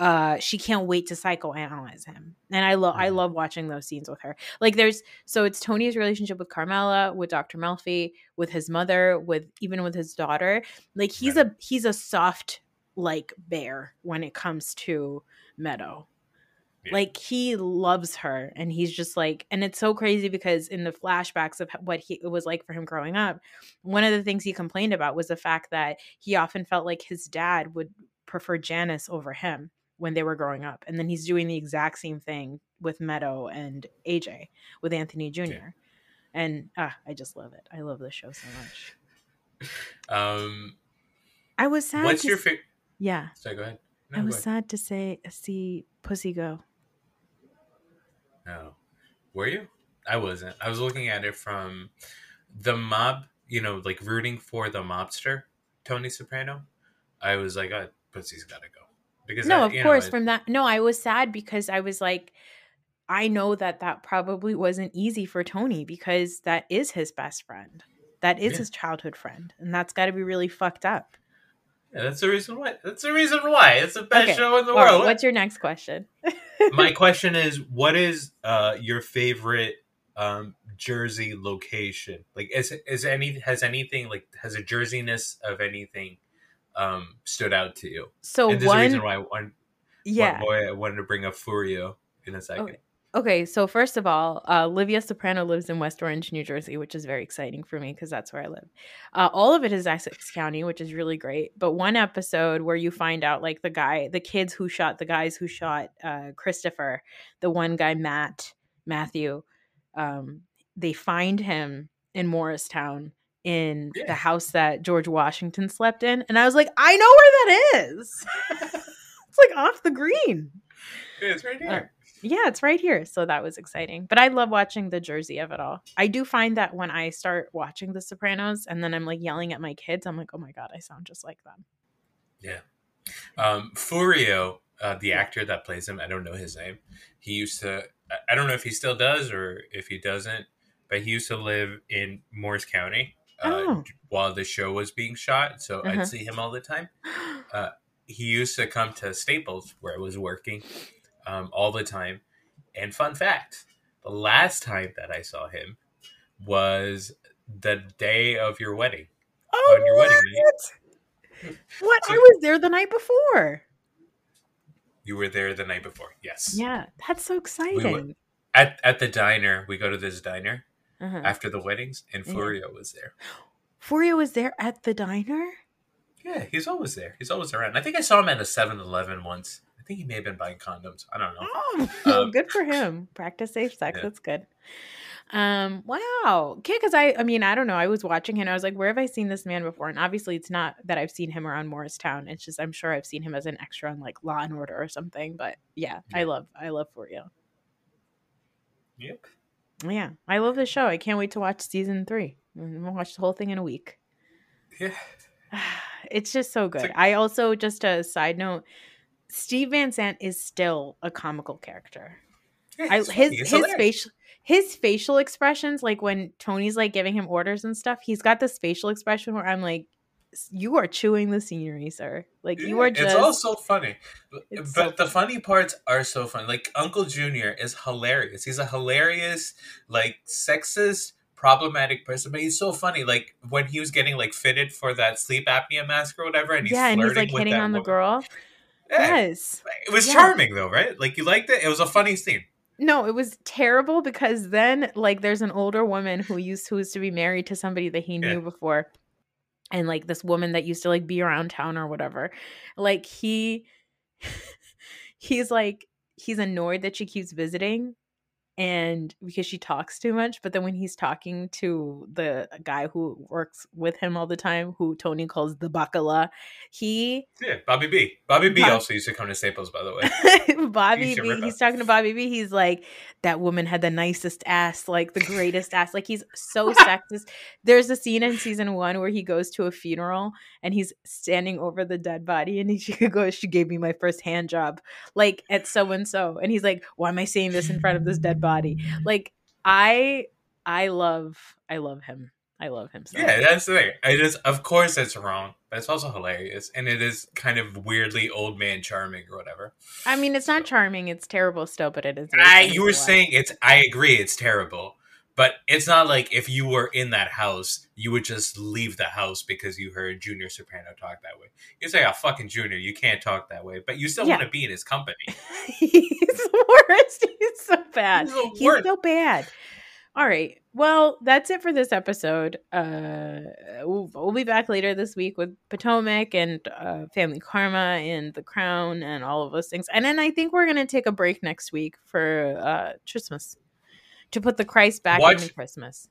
uh she can't wait to psychoanalyze him and i love i Mhm. love watching those scenes with her. Like there's so it's tony's relationship with carmela with dr melfi with his mother with even with his daughter. Like he's a he's a soft like bear when it comes to meadow. Yeah. like he loves her and he's just like and it's so crazy because in the flashbacks of what he it was like for him growing up one of the things he complained about was the fact that he often felt like his dad would prefer janice over him when they were growing up and then he's doing the exact same thing with meadow and aj with anthony jr and ah, i just love it i love the show so much um i was sad what's your favorite yeah sorry go ahead i was ahead. sad to say see pussy go No. Were you? I wasn't. I was looking at it from the mob, you know, like rooting for the mobster, Tony Soprano. I was like, oh, pussy's got to go. Because no I- of know, course it- from that no i was sad because i was like i know that that probably wasn't easy for tony because that is his best friend that is Yeah. his childhood friend and that's got to be really fucked up Yeah, that's the reason why. That's the reason why. It's the best Okay. show in the right, world. what's your next question? My question is, what is uh, your favorite um, Jersey location? Like, is is any has anything like has a Jerseyness of anything um, stood out to you? So and there's a reason why I, want, yeah. why I wanted to bring up Furio in a second. Okay. Okay, so first of all, uh, Livia Soprano lives in West Orange, New Jersey, which is very exciting for me because that's where I live. Uh, all of it is Essex County, which is really great. But one episode where you find out, like, the guy, the kids who shot, the guys who shot uh, Christopher, the one guy, Matt, Matthew, um, they find him in Morristown in Yeah. the house that George Washington slept in. And I was like, I know where that is. it's like off the green. Yeah, it's right here. Yeah, it's right here. So that was exciting. But I love watching the Jersey of it all. I do find that when I start watching The Sopranos and then I'm like yelling at my kids, I'm like, oh my God, I sound just like them. Yeah. Um, Furio, uh, the actor that plays him, I don't know his name. He used to, I don't know if he still does or if he doesn't, but he used to live in Morris County uh, Oh. while the show was being shot. So Uh-huh. I'd see him all the time. He used to come to Staples where I was working um, all the time. And fun fact the last time that I saw him was the day of your wedding. oh, On your what? wedding night. What? So- I was there the night before. You were there the night before. Yes. Yeah, that's so exciting. At, at the diner, we go to this diner uh-huh. after the weddings, and Yeah. Furio was there. Furio was there at the diner? Yeah, he's always there. He's always around. I think I saw him at a 7 Eleven once. I think he may have been buying condoms. I don't know. Oh, Um, good for him. Practice safe sex. yeah. That's good. Um, wow. Okay, because I I mean, I don't know. I was watching him, I was like, where have I seen this man before? And obviously it's not that I've seen him around Morristown. It's just I'm sure I've seen him as an extra on like Law and Order or something. But yeah, I love I love Furio. Yep. Yeah. I love the show. I can't wait to watch season three. Gonna watch the whole thing in a week. Yeah. It's just so good. like- I also just a side note, Steve Van Zandt is still a comical character. Yeah, I, his his hilarious. facial his facial expressions, like when Tony's like giving him orders and stuff, he's got this facial expression where I'm like, "You are chewing the scenery, sir. Like you are just." It's all so funny. But so the funny parts are so funny. Like, Uncle Junior is hilarious. He's a hilarious, like, sexist, problematic person, but he's so funny. Like, when he was getting, like, fitted for that sleep apnea mask or whatever, and he's yeah, and he's like with hitting on the girl. Yeah, Yes. It was Yeah. charming, though, right? Like, you liked it? It was a funny scene. No, it was terrible because then like there's an older woman who used who used to be married to somebody that he knew Yeah. before. And like this woman that used to like be around town or whatever. Like he he's like he's annoyed that she keeps visiting and because she talks too much but then when he's talking to the guy who works with him all the time who tony calls the bacala he Yeah, Bobby B. Bobby B Bob- also used to come to Staples, by the way. Bobby B, he's talking to Bobby B. He's like, that woman had the nicest ass, like the greatest ass. Like he's so sexist. There's a scene in season one where he goes to a funeral and he's standing over the dead body and he she goes, She gave me my first hand job, like at so and so. And he's like, Why am I saying this in front of this dead body? Like I I love I love him. I love him so Yeah, that's the thing. It is, of course, it's wrong, but it's also hilarious, and it is kind of weirdly old man charming or whatever. I mean it's not charming, it's terrible still, but it is I, you were saying it's. I agree, it's terrible, but it's not like if you were in that house, you would just leave the house because you heard Junior Soprano talk that way. You say, "Oh, fucking Junior, you can't talk that way," but you still Yeah. want to be in his company. He's the worst. He's so bad. He's He's so bad. All right. Well, that's it for this episode. Uh, we'll, we'll be back later this week with Potomac and uh, Family Karma and The Crown and all of those things. And then I think we're going to take a break next week for uh, Christmas to put the Christ back Watch- into Christmas.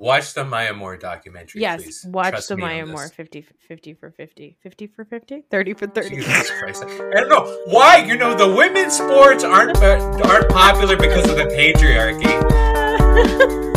Watch the Maya Moore documentary, Yes. please. Watch Trust the Maya. Moore 50, 50 for 50. 50 for 50? 30 for 30. Jesus Christ! I don't know why. You know the women's sports aren't uh, aren't popular because of the patriarchy.